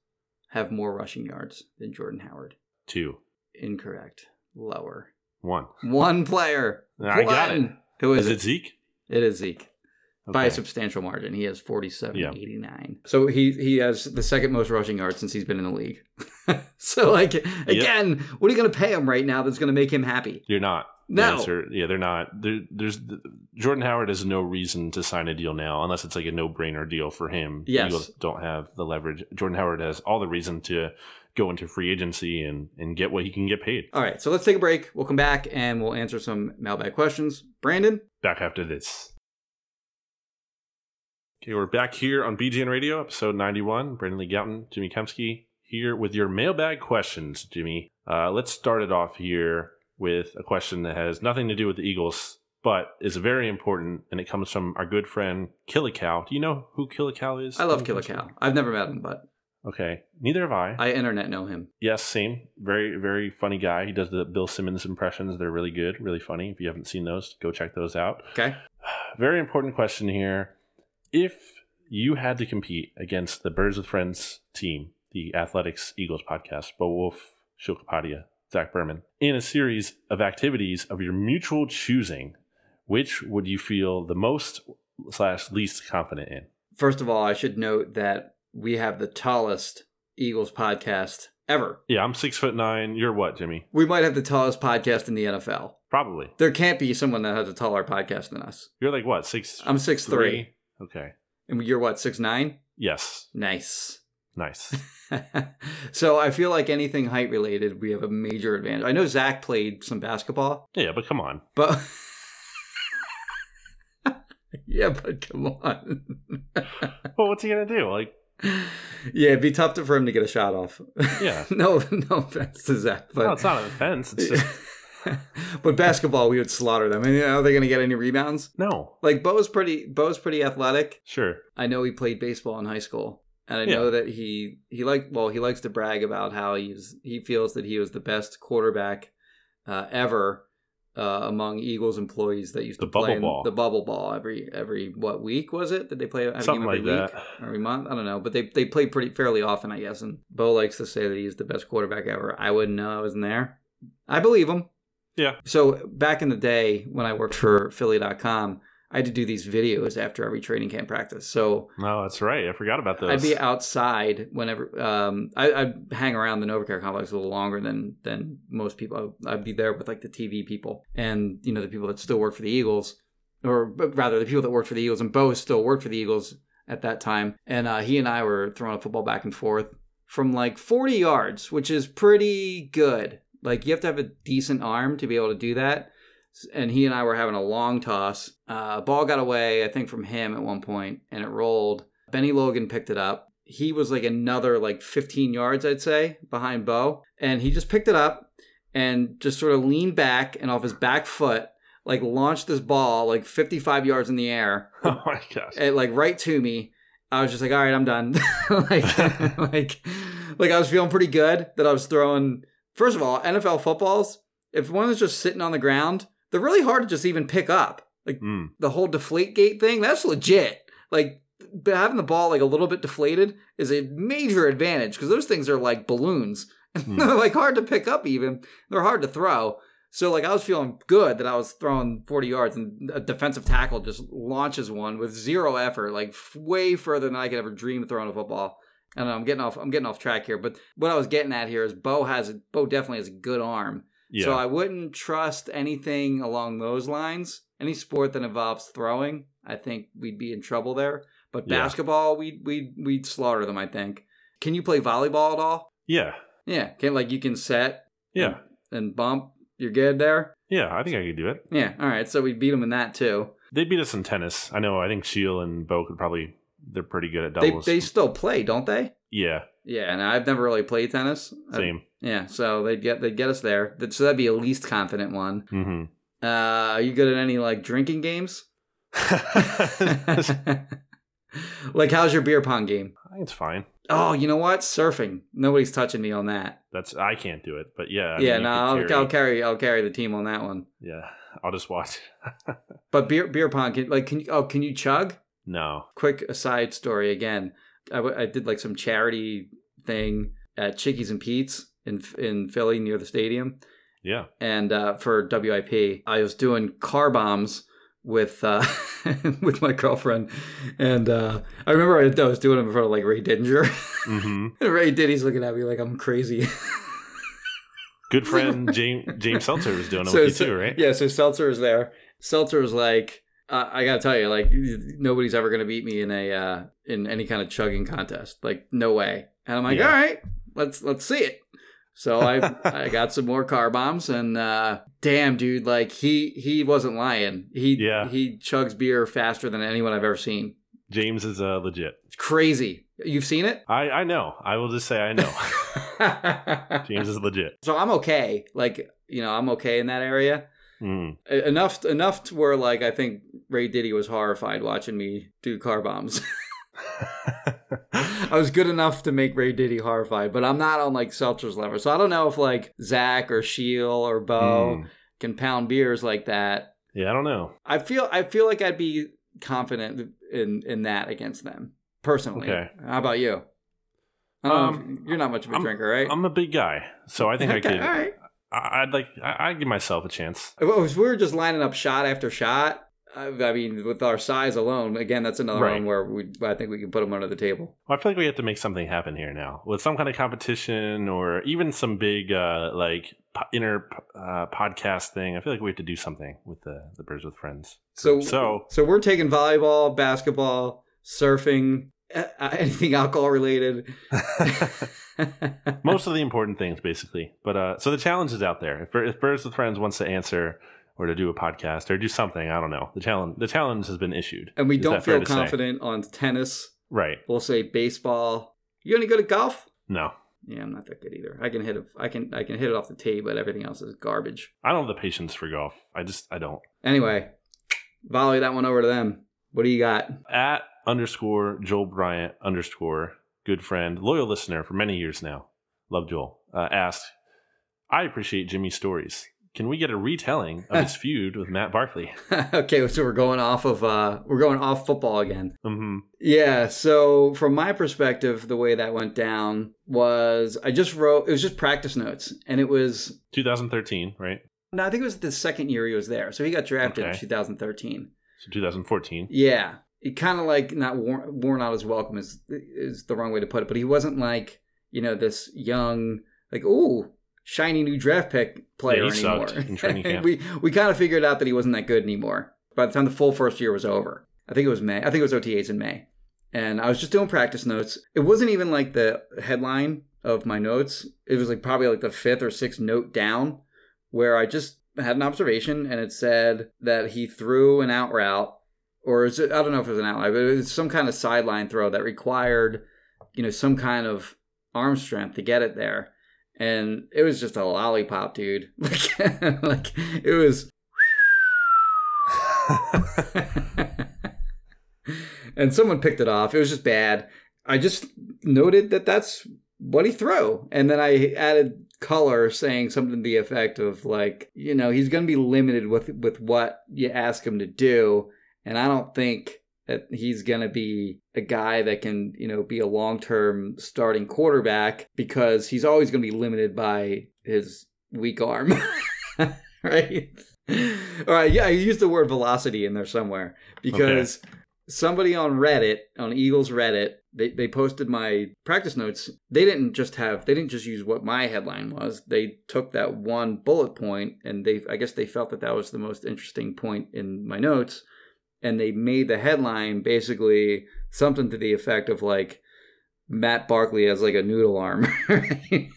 have more rushing yards than Jordan Howard? two Incorrect. Lower. One One player. I got it. Who is, is it? it zeke It is Zeke. By a substantial margin. He has 47 Yeah. 89. So he he has the second most rushing yards since he's been in the league. so like again, what are you going to pay him right now that's going to make him happy? you're not No. answer- yeah they're not there, there's jordan howard has no reason to sign a deal now unless it's like a no-brainer deal for him Yes. Eagles don't have the leverage jordan howard has all the reason to go into free agency and and get what he can get paid All right, so let's take a break. We'll come back and we'll answer some mailbag questions. Brandon, back after this. Okay, we're back here on BGN Radio, episode 91. Brandon Lee Gowton, Jimmy Kempski here with your mailbag questions, Jimmy. Uh, let's start it off here with a question that has nothing to do with the Eagles, but is very important, and it comes from our good friend Killicow. Do you know who Killicow is? I love Jimmy Killer Kempski? Cow. I've never met him, but Okay, neither have I. I internet know him. Yes, same. Very, very funny guy. He does the Bill Simmons impressions. They're really good, really funny. If you haven't seen those, go check those out. Okay. Very important question here. If you had to compete against the Birds with Friends team, the Athletic's Eagles podcast, Bo Wulf, Shilkapadia, Zach Berman, in a series of activities of your mutual choosing, which would you feel the most slash least confident in? First of all, I should note that we have the tallest Eagles podcast ever. Yeah, I'm six foot nine. You're what, Jimmy? We might have the tallest podcast in the NFL. Probably. There can't be someone that has a taller podcast than us. You're like what? Six. I'm six three, Okay. and you're what six nine? Yes. Nice. Nice. so I feel like anything height related, we have a major advantage. I know Zach played some basketball, yeah, but come on. but yeah, but come on. Well, what's he gonna do? Like, yeah, it'd be tough to, for him to get a shot off. Yeah. no, no offense to Zach, but no, it's not an offense. It's just but basketball, we would slaughter them. And are they going to get any rebounds? no. Like Bo's pretty, Bo's pretty athletic. Sure. I know he played baseball in high school, and I Yeah. know that he he like well he likes to brag about how he's he feels that he was the best quarterback uh, ever uh, among Eagles employees that used The to play bubble in ball. the bubble ball every every what week was it? Did they play a Something every like week that. every month? I don't know, but they they play pretty fairly often, I guess. And Bo likes to say that he's the best quarterback ever. I wouldn't know. I wasn't there. I believe him. Yeah. So back in the day when I worked for Philly.com, I had to do these videos after every training camp practice. So No, that's right. I forgot about those. I'd be outside whenever um, I, I'd hang around the NovaCare complex a little longer than than most people. I'd be there with like the TV people and you know the people that still work for the Eagles, or rather the people that worked for the Eagles. And Bo still worked for the Eagles at that time, and uh, he and I were throwing a football back and forth from like 40 yards, which is pretty good. Like you have to have a decent arm to be able to do that. And he and I were having a long toss. Uh, ball got away, I think, from him at one point, and it rolled. Bennie Logan picked it up. He was like another like 15 yards, I'd say, behind Bo, and he just picked it up and just sort of leaned back and off his back foot, like launched this ball like 55 yards in the air, Oh my gosh. like right to me. I was just like, all right, I'm done. like, like, like I was feeling pretty good that I was throwing. First of all, NFL footballs, if one is just sitting on the ground, they're really hard to just even pick up. Like Mm. the whole deflate gate thing, that's legit. Like having the ball like a little bit deflated is a major advantage because those things are like balloons. Hmm. they're like hard to pick up even. They're hard to throw. So like I was feeling good that I was throwing 40 yards and a defensive tackle just launches one with zero effort, like f- way further than I could ever dream of throwing a football. And I'm getting off I'm getting off track here, but what I was getting at here is Bo has Bo definitely has a good arm. Yeah. So I wouldn't trust anything along those lines. Any sport that involves throwing, I think we'd be in trouble there. But Yeah. basketball, we'd we'd we'd slaughter them. I think. Can you play volleyball at all? yeah. Yeah, can like you can set Yeah. and bump. You're good there. Yeah. I think I could do it. Yeah. All right. So we beat them in that too. They beat us in tennis. I know. I think Sheil and Bo could probably. They're pretty good at They doubles. they still play, don't they? Yeah. Yeah. And I've never really played tennis. I- Same. yeah. So they'd get they'd get us there. So that'd be a least confident one. hmm Uh, are you good at any like drinking games? like, how's your beer pong game? It's fine. Oh, you know what? Surfing. Nobody's touching me on that. That's I can't do it, but yeah. I yeah, you no, I'll, carry- I'll carry. I'll carry the team on that one. Yeah, I'll just watch. But beer beer pong, can, like, can you? Oh, can you chug? no. Quick aside story again. I, w- I did like some charity thing at Chickies and Pete's in in Philly near the stadium, Yeah. and uh, for WIP, I was doing car bombs with uh, with my girlfriend, and uh, I remember I, I was doing them in front of like Ray Didinger. hmm And Ray Diddy's looking at me like I'm crazy. Good friend James James Seltzer was doing it so, with you too, right? Yeah, so Seltzer is there. Seltzer is like, uh, I gotta tell you, like nobody's ever gonna beat me in a uh, in any kind of chugging contest. Like, no way. And I'm like, Yeah. all right, let's let's see it. So I I got some more car bombs, and uh, damn, dude, like he he wasn't lying. He Yeah. he chugs beer faster than anyone I've ever seen. James is uh, legit. It's crazy. You've seen it? I I know. I will just say I know. James is legit. so I'm okay. Like, you know, I'm okay in that area. Mm. Enough enough to where like I think Ray Diddy was horrified watching me do car bombs. I was good enough to make Ray Diddy horrified, but I'm not on like Seltzer's level. So I don't know if like Zach or Sheil or Bo Mm. can pound beers like that. Yeah, I don't know. I feel I feel like I'd be confident in in that against them personally. Okay. How about you? Know Um, you're not much of a I'm- drinker, right? I'm a big guy, so I think I could. all right. I'd like. I, I'd give myself a chance. If we were just lining up shot after shot, I, mean, with our size alone, again, that's another Right. one where we, I think we can put them under the table. Well, I feel like we have to make something happen here now with some kind of competition or even some big uh, like inner uh, podcast thing. I feel like we have to do something with the the Birds with Friends. So, So- so we're taking volleyball, basketball, surfing, anything alcohol related. Most of the important things, basically. But uh, so the challenge is out there. If, if Birds with Friends wants to answer or to do a podcast or do something, I don't know. The challenge the challenge has been issued. and we Is don't feel to say? confident on tennis. Right? We'll say baseball. You any good at golf? No, Yeah, I'm not that good either. I can hit it. I can I can hit it off the tee, but everything else is garbage. I don't have the patience for golf. I just I don't. Anyway, volley that one over to them. What do you got? at underscore Joel Bryant underscore good friend, loyal listener for many years now. Love Joel. Uh, asked, I appreciate Jimmy's stories. Can we get a retelling of his feud with Matt Barkley? okay, so we're going off of uh we're going off football again. hmm Yeah, so from my perspective, the way that went down was I just wrote it was just practice notes and it was 2013, right? no, I think it was the second year he was there. So he got drafted in 2013. So 2014. Yeah. He kind of like not worn, worn out as welcome is is the wrong way to put it, but he wasn't like, you know, this young like ooh, shiny new draft pick player Yeah, he anymore. sucked in training camp. we we kind of figured out that he wasn't that good anymore. By the time the full first year was over. I think it was May. I think it was OTAs in May. And I was just doing practice notes. It wasn't even like the headline of my notes. It was like probably like the fifth or sixth note down where I just had an observation and it said that he threw an out route, or is it, I don't know if it was an out route, but it was some kind of sideline throw that required, you know, some kind of arm strength to get it there. And it was just a lollipop, dude. Like, like it was. and someone picked it off. It was just bad. I just noted that that's what he threw. And then I added color saying something to the effect of like, you know, he's going to be limited with with what you ask him to do, and I don't think that he's going to be a guy that can, you know, be a long-term starting quarterback because he's always going to be limited by his weak arm. right? All right, yeah, I used the word velocity in there somewhere because okay. somebody on Reddit, on Eagles Reddit, they, they posted my practice notes. They didn't just have they didn't just use what my headline was. They took that one bullet point and they I guess they felt that that was the most interesting point in my notes and they made the headline basically something to the effect of like Matt Barkley has like a noodle arm.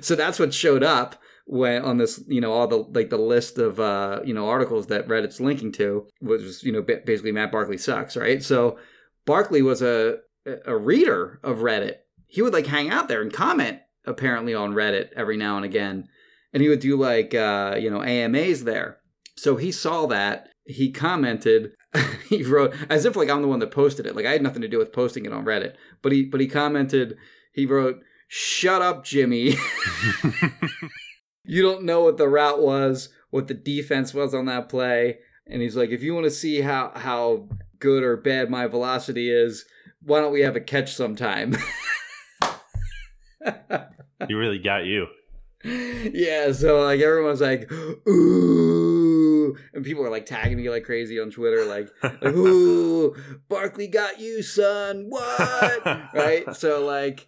so that's what showed up when on this, you know, all the like the list of uh, you know, articles that Reddit's linking to was you know basically Matt Barkley sucks, right? So Barkley was a a reader of Reddit. He would like hang out there and comment apparently on Reddit every now and again. And he would do like uh, you know, AMAs there. So he saw that. He commented he wrote as if like I'm the one that posted it. Like I had nothing to do with posting it on Reddit. But he but he commented, he wrote, Shut up, Jimmy. you don't know what the route was, what the defense was on that play. And he's like, if you want to see how how good or bad my velocity is, why don't we have a catch sometime? he really got you. Yeah, so like everyone's like, ooh, and people are like tagging me like crazy on Twitter, like, like ooh, Barkley got you, son. What? right? So like,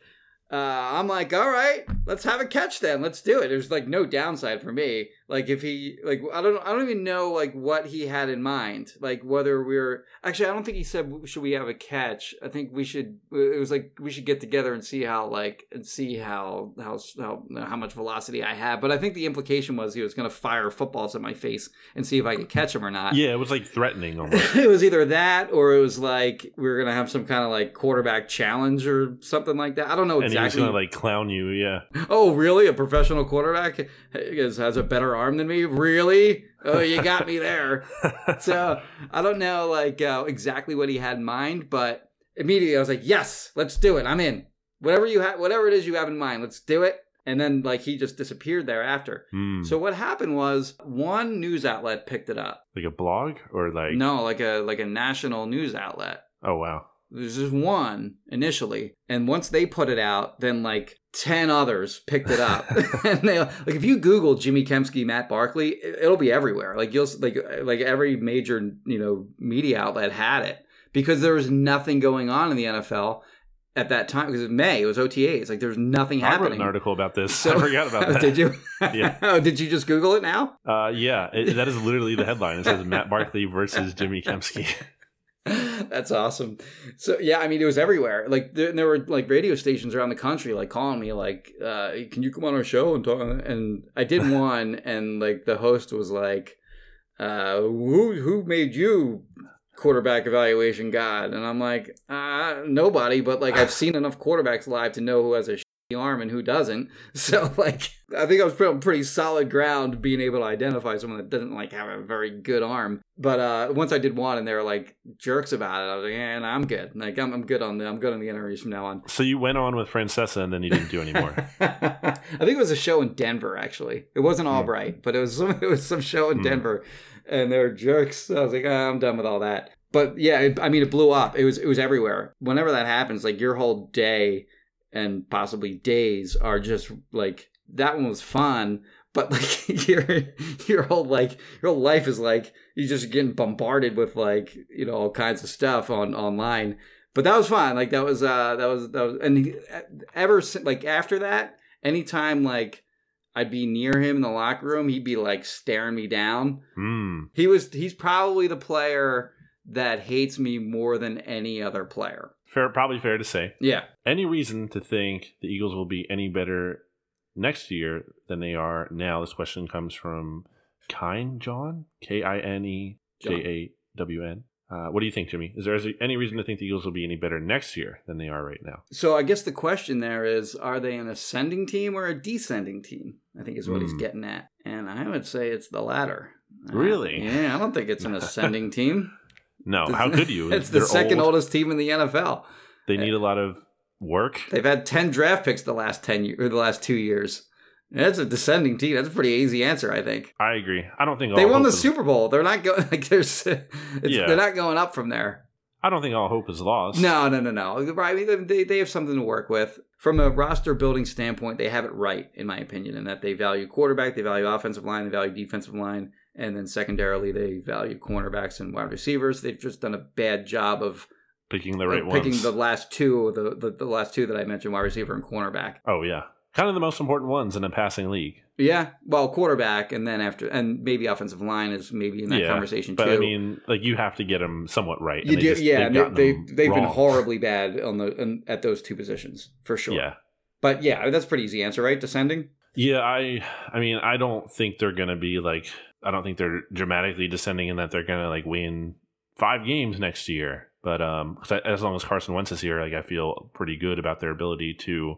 uh, I'm like, all right, let's have a catch then. Let's do it. There's like no downside for me. Like if he like I don't I don't even know like what he had in mind. Like whether we are actually I don't think he said should we have a catch. I think we should. It was like we should get together and see how like and see how how how how much velocity I have. But I think the implication was he was going to fire footballs at my face and see if I could catch him or not. Yeah, it was like threatening almost. it was either that or it was like we were going to have some kind of like quarterback challenge or something like that. I don't know exactly. And he was going to like clown you. Yeah. Oh really? A professional quarterback has, has a better arm than me? Really? Oh, you got me there. so I don't know like uh, exactly what he had in mind, but immediately I was like, yes, let's do it. I'm in. Whatever you have, whatever it is you have in mind, let's do it. And then like he just disappeared thereafter. Mm. So what happened was one news outlet picked it up. Like a blog or like no, like a like a national news outlet. Oh wow. There's just one initially, and once they put it out, then like ten others picked it up. and they like if you Google Jimmy Kempski, Matt Barkley, it'll be everywhere. Like you'll like like every major you know media outlet had it because there was nothing going on in the NFL at that time because it was May, it was OTAs. Like there's nothing I happening. I wrote an article about this. So, I forgot about that. did you? yeah. oh, did you just Google it now? Uh, yeah. It, that is literally the headline. It says Matt Barkley versus Jimmy Kempski. That's awesome. So yeah, I mean, it was everywhere. Like there, there, were like radio stations around the country, like calling me, like, uh, "Can you come on our show and talk?" And I did one, and like the host was like, uh, "Who who made you quarterback evaluation god?" And I'm like, uh, "Nobody," but like I've seen enough quarterbacks live to know who has a arm and who doesn't. So like I think I was on pretty solid ground being able to identify someone that doesn't like have a very good arm. But uh once I did one and they were like jerks about it, I was like, yeah, I'm good. Like I'm, I'm good on the I'm good on the interviews from now on. So you went on with Francesa and then you didn't do anymore. I think it was a show in Denver actually. It wasn't hmm. Albright, mm. but it was some, it was some show in mm. Denver and they're jerks. So I was like, oh, I'm done with all that. But yeah, it, I mean, it blew up. It was it was everywhere. Whenever that happens, like your whole day and possibly days are just like that one was fun but like your your whole like your whole life is like you're just getting bombarded with like you know all kinds of stuff on online. But that was fun like that was uh that was that was and ever since like after that anytime like I'd be near him in the locker room he'd be like staring me down. Mm. he was he's probably the player that hates me more than any other player Fair, probably fair to say. Yeah. Any reason to think the Eagles will be any better next year than they are now? This question comes from Kine John, K I N E J A W N. Uh, what do you think, Jimmy? Is there any reason to think the Eagles will be any better next year than they are right now? So I guess the question there is: Are they an ascending team or a descending team? I think is what he's Hmm. getting at, and I would say it's the latter. Uh, Really? yeah, I don't think it's an ascending team. No, how could you? it's the They're second old. oldest team in the NFL. They need a lot of work. They've had ten draft picks the last ten years, or the last two years. That's a descending team. That's a pretty easy answer, I think. I agree. I don't think They won the is- Super Bowl. They're not going like there's. It's, Yeah. They're not going up from there. I don't think all hope is lost. No, no, no, no. I mean, they, they have something to work with. From a roster building standpoint, they have it right, in my opinion, in that they value quarterback, they value offensive line, they value defensive line, and then secondarily, they value cornerbacks and wide receivers. They've just done a bad job of picking the right picking ones. the last two, the, the the last two that I mentioned, wide receiver and cornerback. oh yeah, kind of the most important ones in a passing league. Yeah, well, quarterback, and then after, and maybe offensive line is maybe in that yeah, conversation but too. But I mean, like you have to get them somewhat right. you do, just- yeah. they've they, they, they've been horribly bad on the on, at those two positions for sure. Yeah, But yeah, that's a pretty easy answer, right? Descending. yeah. I, I mean, I don't think they're gonna be like. I don't think they're dramatically descending in that they're gonna like win five games next year. But um, I, as long as Carson Wentz is here, like I feel pretty good about their ability to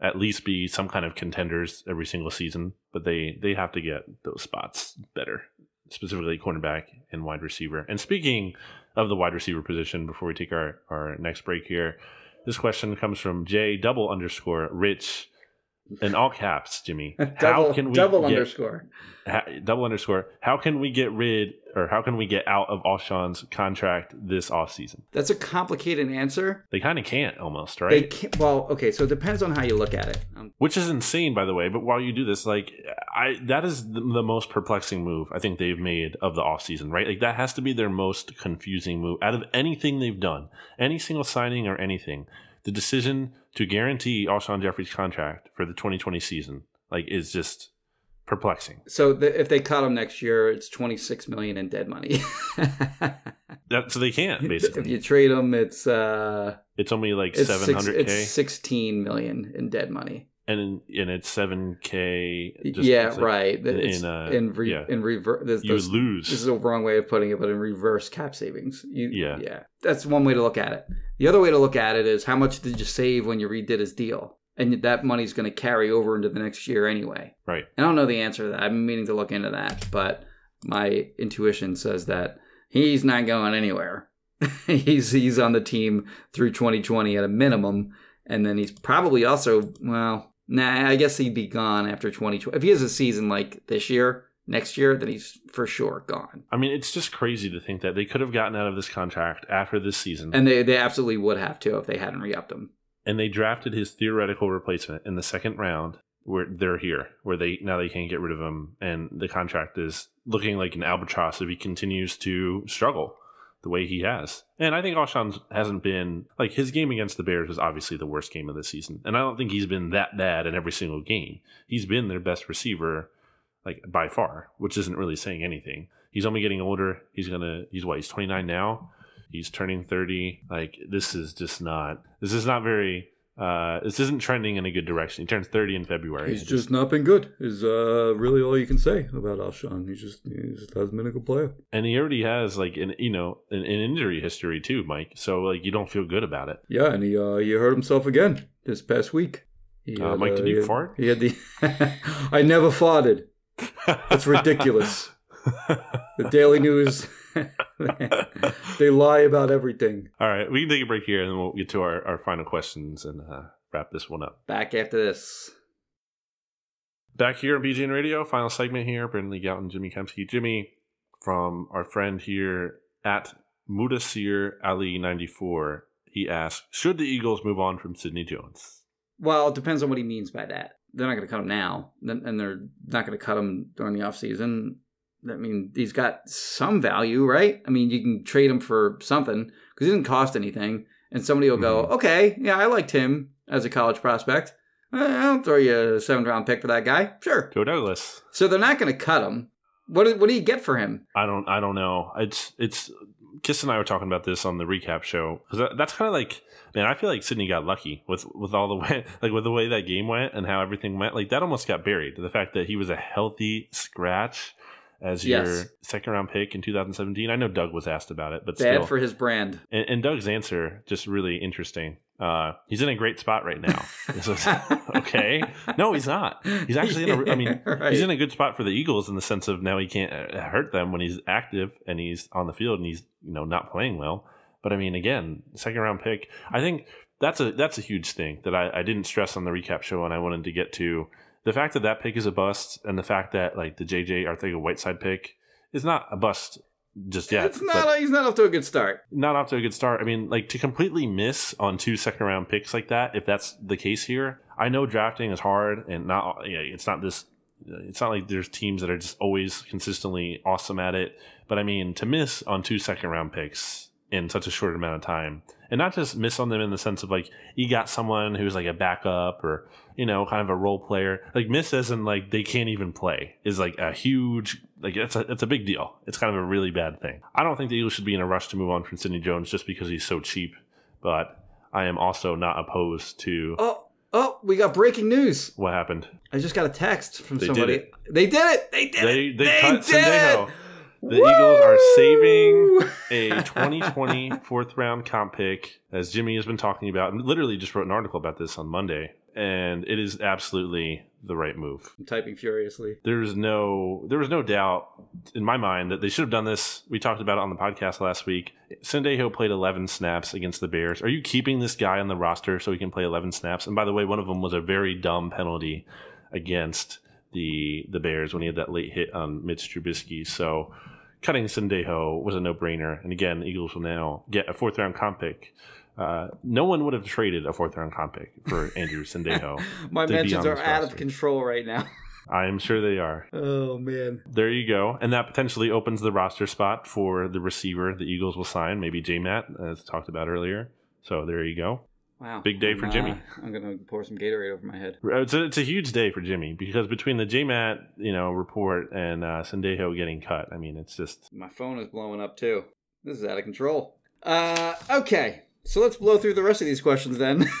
at least be some kind of contenders every single season. But they they have to get those spots better, specifically cornerback and wide receiver. And speaking of the wide receiver position, before we take our our next break here, this question comes from J double underscore Rich. In all caps, Jimmy. double how can we double get, underscore? ha- double underscore? How can we get rid or how can we get out of Alshon's contract this offseason? That's a complicated answer. They kind of can't almost, They right? can't, well, okay, so it depends on how you look at it. Um, Which is insane, by the way. But while you do this, like, I that is the, the most perplexing move I think they've made of the offseason, right? Like, that has to be their most confusing move out of anything they've done, any single signing or anything. The decision to guarantee Alshon Jeffery's contract for the 2020 season, like, is just perplexing. so the, if they cut him next year, it's twenty six million in dead money. That, so they can't basically. if you trade him, it's uh, it's only like it's seven six, hundred it's k, sixteen million in dead money. And and it's seven k. yeah, right. in- It's in, uh, in re, yeah. in reverse. This, You this- lose. This is a wrong way of putting it, but in reverse cap savings. You, Yeah. yeah. That's one way to look at it. The other way to look at it is how much did you save when you redid his deal, and that money's going to carry over into the next year anyway. right. I don't know the answer to that. I'm meaning to look into that, but my intuition says that he's not going anywhere. he's he's on the team through 2020 at a minimum, and then he's probably also well, nah. I guess he'd be gone after 2020. If he has a season like this year, next year, then he's for sure gone. I mean, it's just crazy to think that they could have gotten out of this contract after this season, And they they absolutely would have to if they hadn't re-upped him. and they drafted his theoretical replacement in the second round. Where they're here, where they now they can't get rid of him, and the contract is looking like an albatross if he continues to struggle the way he has. And I think Alshon hasn't been like his game against the Bears was obviously the worst game of the season, and I don't think he's been that bad in every single game. He's been their best receiver, like by far, which isn't really saying anything. He's only getting older. He's gonna. He's what? He's twenty nine now. He's turning thirty. Like this is just not. This is not very. Uh, this isn't trending in a good direction. He turns thirty in February. He's just not been good. Is uh, really all you can say about Alshon. He just he just hasn't been a good player. and he already has like an you know an, an injury history too, Mike. So like you don't feel good about it. Yeah, and he uh, he hurt himself again this past week. He Uh, had, Mike, did he you had- fart? He had the. I never farted. That's ridiculous. The Daily News. they lie about everything. All right, we can take a break here, and then we'll get to our, our final questions and uh, wrap this one up. Back after this. Back here on BGN Radio, final segment here. Brandon Lee and Jimmy Kempski. Jimmy, from our friend here at Mudasir Ali 94, he asks, should the Eagles move on from Sidney Jones? Well, it depends on what he means by that. They're not going to cut him now, and they're not going to cut him during the offseason. I mean, he's got some value, right? I mean, you can trade him for something because he doesn't cost anything, and somebody will go, Mhm. "Okay, yeah, I liked him as a college prospect. Eh, I'll throw you a seventh round pick for that guy, sure." Joe Douglas. So they're not going to cut him. What do, what do you get for him? I don't I don't know. It's it's Kiss and I were talking about this on the recap show that's kind of like, man, I feel like Sidney got lucky with with all the way, like with the way that game went and how everything went. Like that almost got buried. The fact that he was a healthy scratch as Yes. your second round pick in 2017. I know Doug was asked about it, but Bad still, for his brand. and, and Doug's answer just really interesting. Uh, he's in a great spot right now. Okay, no, he's not. He's actually in a. I mean, Right. he's in a good spot for the Eagles in the sense of now he can't uh, hurt them when he's active and he's on the field and he's you know not playing well. But I mean, again, second round pick. I think that's a that's a huge thing that I, I didn't stress on the recap show and I wanted to get to the fact that that pick is a bust and the fact that like the JJ Arcega-Whiteside pick is not a bust just yet. it's not. he's not off to a good start. not off to a good start. I mean, like to completely miss on two second round picks like that, if that's the case here, I know drafting is hard and not, you know, it's not this, it's not like there's teams that are just always consistently awesome at it. But I mean, to miss on two second round picks in such a short amount of time, and not just miss on them in the sense of like you got someone who's like a backup or you know kind of a role player, like miss as in like they can't even play is like a huge like it's a it's a big deal. It's kind of a really bad thing. I don't think the Eagles should be in a rush to move on from Sidney Jones just because he's so cheap, but I am also not opposed to Oh, oh, we got breaking news. what happened. I just got a text from somebody. They did somebody. it. They did it. They did They it. they, cut did Sendejo. it. The Eagles are saving a 2020 fourth round comp pick, as Jimmy has been talking about, and literally just wrote an article about this on Monday. And it is absolutely the right move. I'm typing furiously. There's no, there was no doubt in my mind that they should have done this. We talked about it on the podcast last week. Sendejo played 11 snaps against the Bears. Are you keeping this guy on the roster so he can play 11 snaps? And by the way, one of them was a very dumb penalty against the the Bears when he had that late hit on Mitch Trubisky. So cutting Sendejo was a no brainer. And again, the Eagles will now get a fourth round comp pick. Uh, no one would have traded a fourth round comp pick for Andrew Sendejo. My mentions are out of control right now. I am sure they are. Oh man. There you go. And that potentially opens the roster spot for the receiver the Eagles will sign, maybe J Matt, as talked about earlier. So there you go. Wow. Big day for I'm, Jimmy. uh, I'm gonna pour some Gatorade over my head. It's a, it's a huge day for Jimmy because between the JMAT, you know, report and uh, Sendejo getting cut, I mean, it's just My phone is blowing up too. This is out of control. Uh, okay. So let's blow through the rest of these questions then.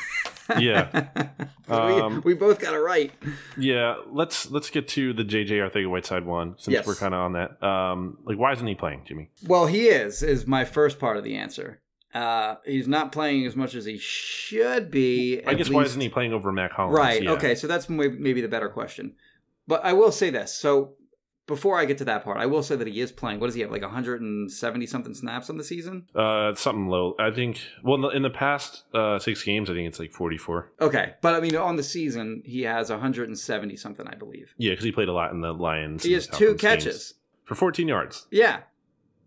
Yeah. we, Um, we both got it right. yeah. Let's let's get to the JJ Arcega-Whiteside one since Yes. we're kind of on that. Um, like, why isn't he playing, Jimmy? Well, he is, is my first part of the answer. Uh, he's not playing as much as he should be. I guess why isn't he playing over Mack Hollins? Right. Yeah. Okay. So that's maybe the better question. But I will say this. So before I get to that part, I will say that he is playing. What does he have? Like 170 something snaps on the season? Uh, something low. I think. Well, in the, past uh, six games, I think it's like forty-four. Okay. But I mean, on the season, he has 170 something, I believe. Yeah, because he played a lot in the Lions. He has two Falcons games. catches. for 14 yards. Yeah.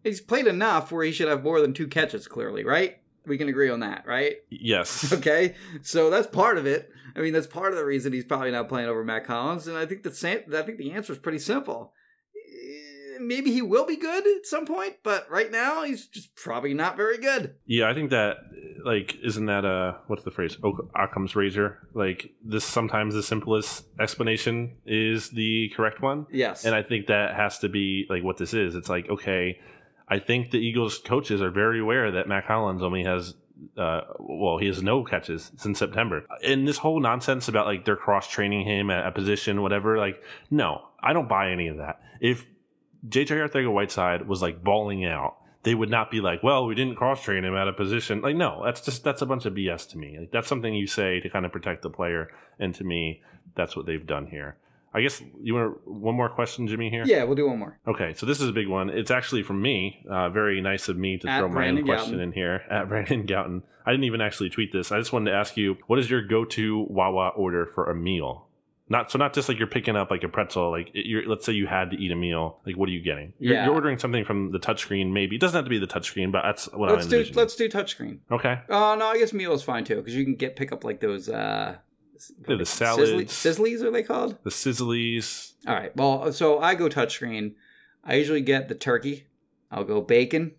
He's played enough where he should have more than two catches, clearly, right? We can agree on that, right? Yes. Okay, so that's part of it. I mean, that's part of the reason he's probably not playing over Mack Hollins, and I think the I think the answer is pretty simple. Eh, Maybe he will be good at some point, but right now he's just probably not very good. Yeah, I think that like isn't that uh what's the phrase? Oc- Occam's razor. Like this sometimes the simplest explanation is the correct one. Yes, And I think that has to be like what this is. It's like, okay, I think the Eagles coaches are very aware that Mack Hollins only has uh well, he has no catches since September. And this whole nonsense about like they're cross training him at a position, whatever, like, no, I don't buy any of that. If JJ Arcega-Whiteside was like balling out, they would not be like, well, we didn't cross train him at a position. Like, no, that's just that's a bunch of BS to me. Like that's something you say to kind of protect the player. And to me, that's what they've done here. I guess you want one more question, Jimmy? Here, yeah, we'll do one more. Okay, so this is a big one. It's actually from me. Uh, very nice of me to At throw my own question Gowton. in here at Brandon Gowton. I didn't even actually tweet this. I just wanted to ask you, what is your go-to Wawa order for a meal? Not so not just like you're picking up like a pretzel. Like you're, let's say you had to eat a meal. Like what are you getting? You're, Yeah. you're ordering something from the touchscreen. Maybe it doesn't have to be the touchscreen, but that's what let's I do let's do touchscreen. okay. Oh no, I guess meal is fine too because you can get pick up like those uh, The sizzly- salads. sizzlies are they called? The sizzlies. All right. Well, so I go touchscreen. I usually get the turkey. I'll go bacon.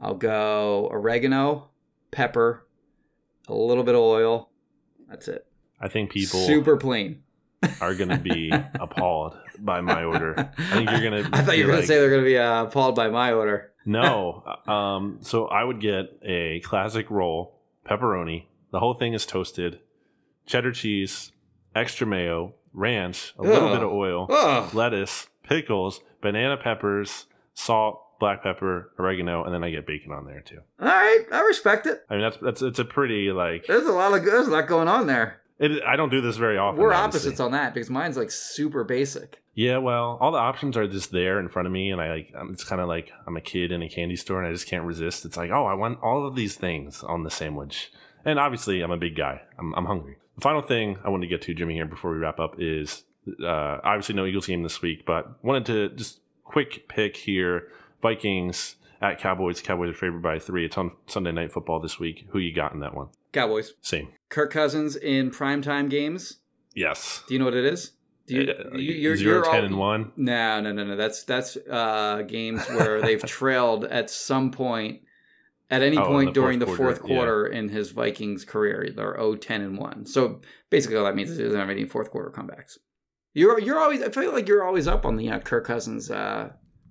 I'll go oregano, pepper, a little bit of oil. That's it. I think people. super plain. are going to be appalled by my order. I think you're going to. I thought you were going to say they're going to be uh, appalled by my order. no. Um, so I would get a classic roll, pepperoni. The whole thing is toasted, cheddar cheese, extra mayo, ranch, a little bit of oil, Ugh. lettuce, pickles, banana peppers, salt, black pepper, oregano, and then I get bacon on there too. All right, I respect it. I mean, that's that's it's a pretty like. There's a lot of there's a lot going on there. It, I don't do this very often. We're obviously. opposites on that because mine's like super basic. Yeah, well, all the options are just there in front of me, and I like. I'm, it's kind of like I'm a kid in a candy store, and I just can't resist. It's like, oh, I want all of these things on the sandwich, and obviously, I'm a big guy. I'm, I'm hungry. The final thing I wanted to get to, Jimmy, here before we wrap up is uh, obviously no Eagles game this week, but wanted to just quick pick here: Vikings at Cowboys. Cowboys are favored by three. It's on Sunday Night Football this week. Who you got in that one? Cowboys. Same. Kirk Cousins in primetime games. Yes. Do you know what it is? Do you, Uh, you you're, zero, you're 10, all- and one. No, no, no, no. That's that's uh, games where they've trailed at some point, at any Oh, point the during the fourth quarter, quarter in his Vikings career. They're 0 10 and 1. So basically, all that means is he doesn't have any fourth quarter comebacks. You're you're always. I feel like you're always up on the uh, Kirk Cousins uh,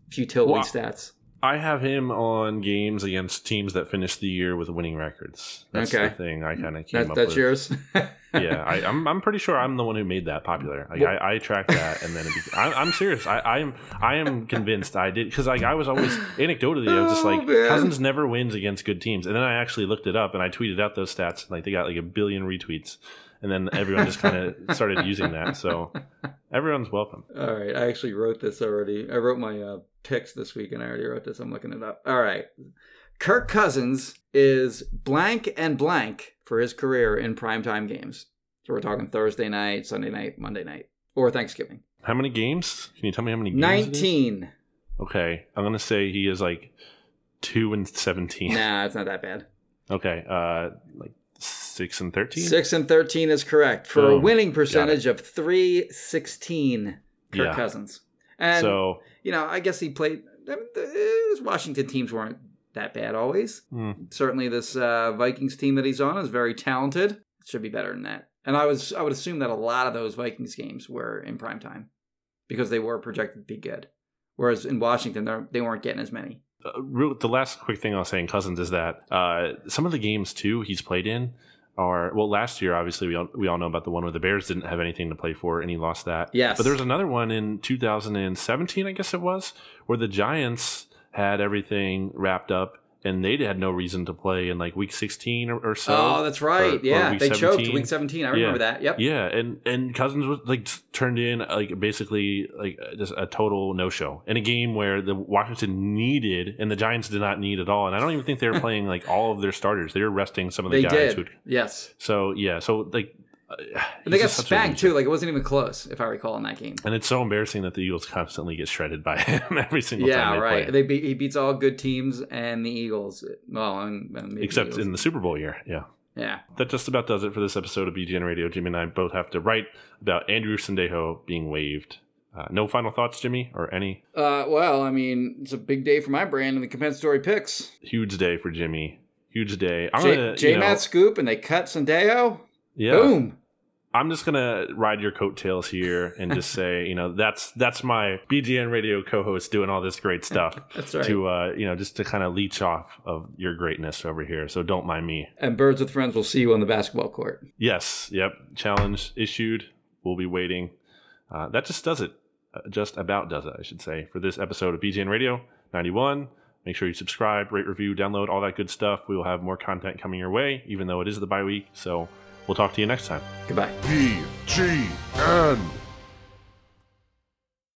futility Well, stats. I have him on games against teams that finish the year with winning records. That's Okay. the thing I kind of came That, up that's with. yours. yeah, I, I'm I'm pretty sure I'm the one who made that popular. Like Well- I, I tracked that, and then it be, I, I'm serious. I, I am I am convinced I did because like I was always anecdotally I was just Oh, like man. Cousins never wins against good teams, and then I actually looked it up and I tweeted out those stats. Like they got like a billion retweets, and then everyone just kind of started using that. So everyone's welcome. All right, I actually wrote this already. I wrote my uh, picks this week, and I already wrote this. I'm looking it up. All right, Kirk Cousins is blank and blank for his career in primetime games. So we're talking Thursday night, Sunday night, Monday night, or Thanksgiving. How many games? Can you tell me how many? games? Nineteen. Okay, I'm gonna say he is like two and seventeen. Nah, it's not that bad. Okay, uh, like six and thirteen. Six and thirteen is correct for a winning percentage of three sixteen. Kirk Yeah. Cousins, and so you know, I guess he played. I mean, the Washington teams weren't that bad always. hmm, certainly this uh, Vikings team that he's on is very talented. Should be better than that. And I was I would assume that a lot of those Vikings games were in prime time because they were projected to be good. Whereas in Washington, they they weren't getting as many. uh, real, the last quick thing I'll say in Cousins is that uh, some of the games too he's played in are well. Last year, obviously, we all, we all know about the one where the Bears didn't have anything to play for, and he lost that. Yes. but there was another one in 2017, I guess it was, where the Giants had everything wrapped up. And they had no reason to play in like week 16 or, or so. oh, that's right. or- or yeah, week they choked week seventeen. I remember Yeah. that. Yep. Yeah, and and Cousins was like turned in like basically like just a total no show in a game where the Washington needed and the Giants did not need at all. And I don't even think they were playing like all of their starters. They were resting some of the They guys. did. Who, Yes. so yeah, so like And they got spanked too. Like it wasn't even close, if I recall, in that game. And it's so embarrassing that the Eagles constantly get shredded by him every single Yeah, time they right. play. They beat, he beats all good teams and the Eagles. Well, and, and Except Eagles. in the Super Bowl year, yeah. yeah. That just about does it for this episode of BGN Radio. Jimmy and I both have to write about Andrew Sendejo being waived. Uh, no final thoughts, Jimmy, or any Uh, well, I mean, it's a big day for my brand and the compensatory picks. huge day for Jimmy. Huge day. I'm J, gonna, J know, Matt scoop and they cut Sendejo. yeah. Boom. I'm just gonna ride your coattails here and just say, you know, that's that's my BGN Radio co-host doing all this great stuff That's right. to, uh, you know, just to kind of leech off of your greatness over here. So don't mind me. And Birds with Friends will see you on the basketball court. Yes. Yep. Challenge issued. We'll be waiting. Uh, that just does it. Uh, just about does it, I should say, for this episode of BGN Radio 91. Make sure you subscribe, rate, review, download, all that good stuff. We will have more content coming your way, even though it is the bye week. So we'll talk to you next time. Goodbye. BGN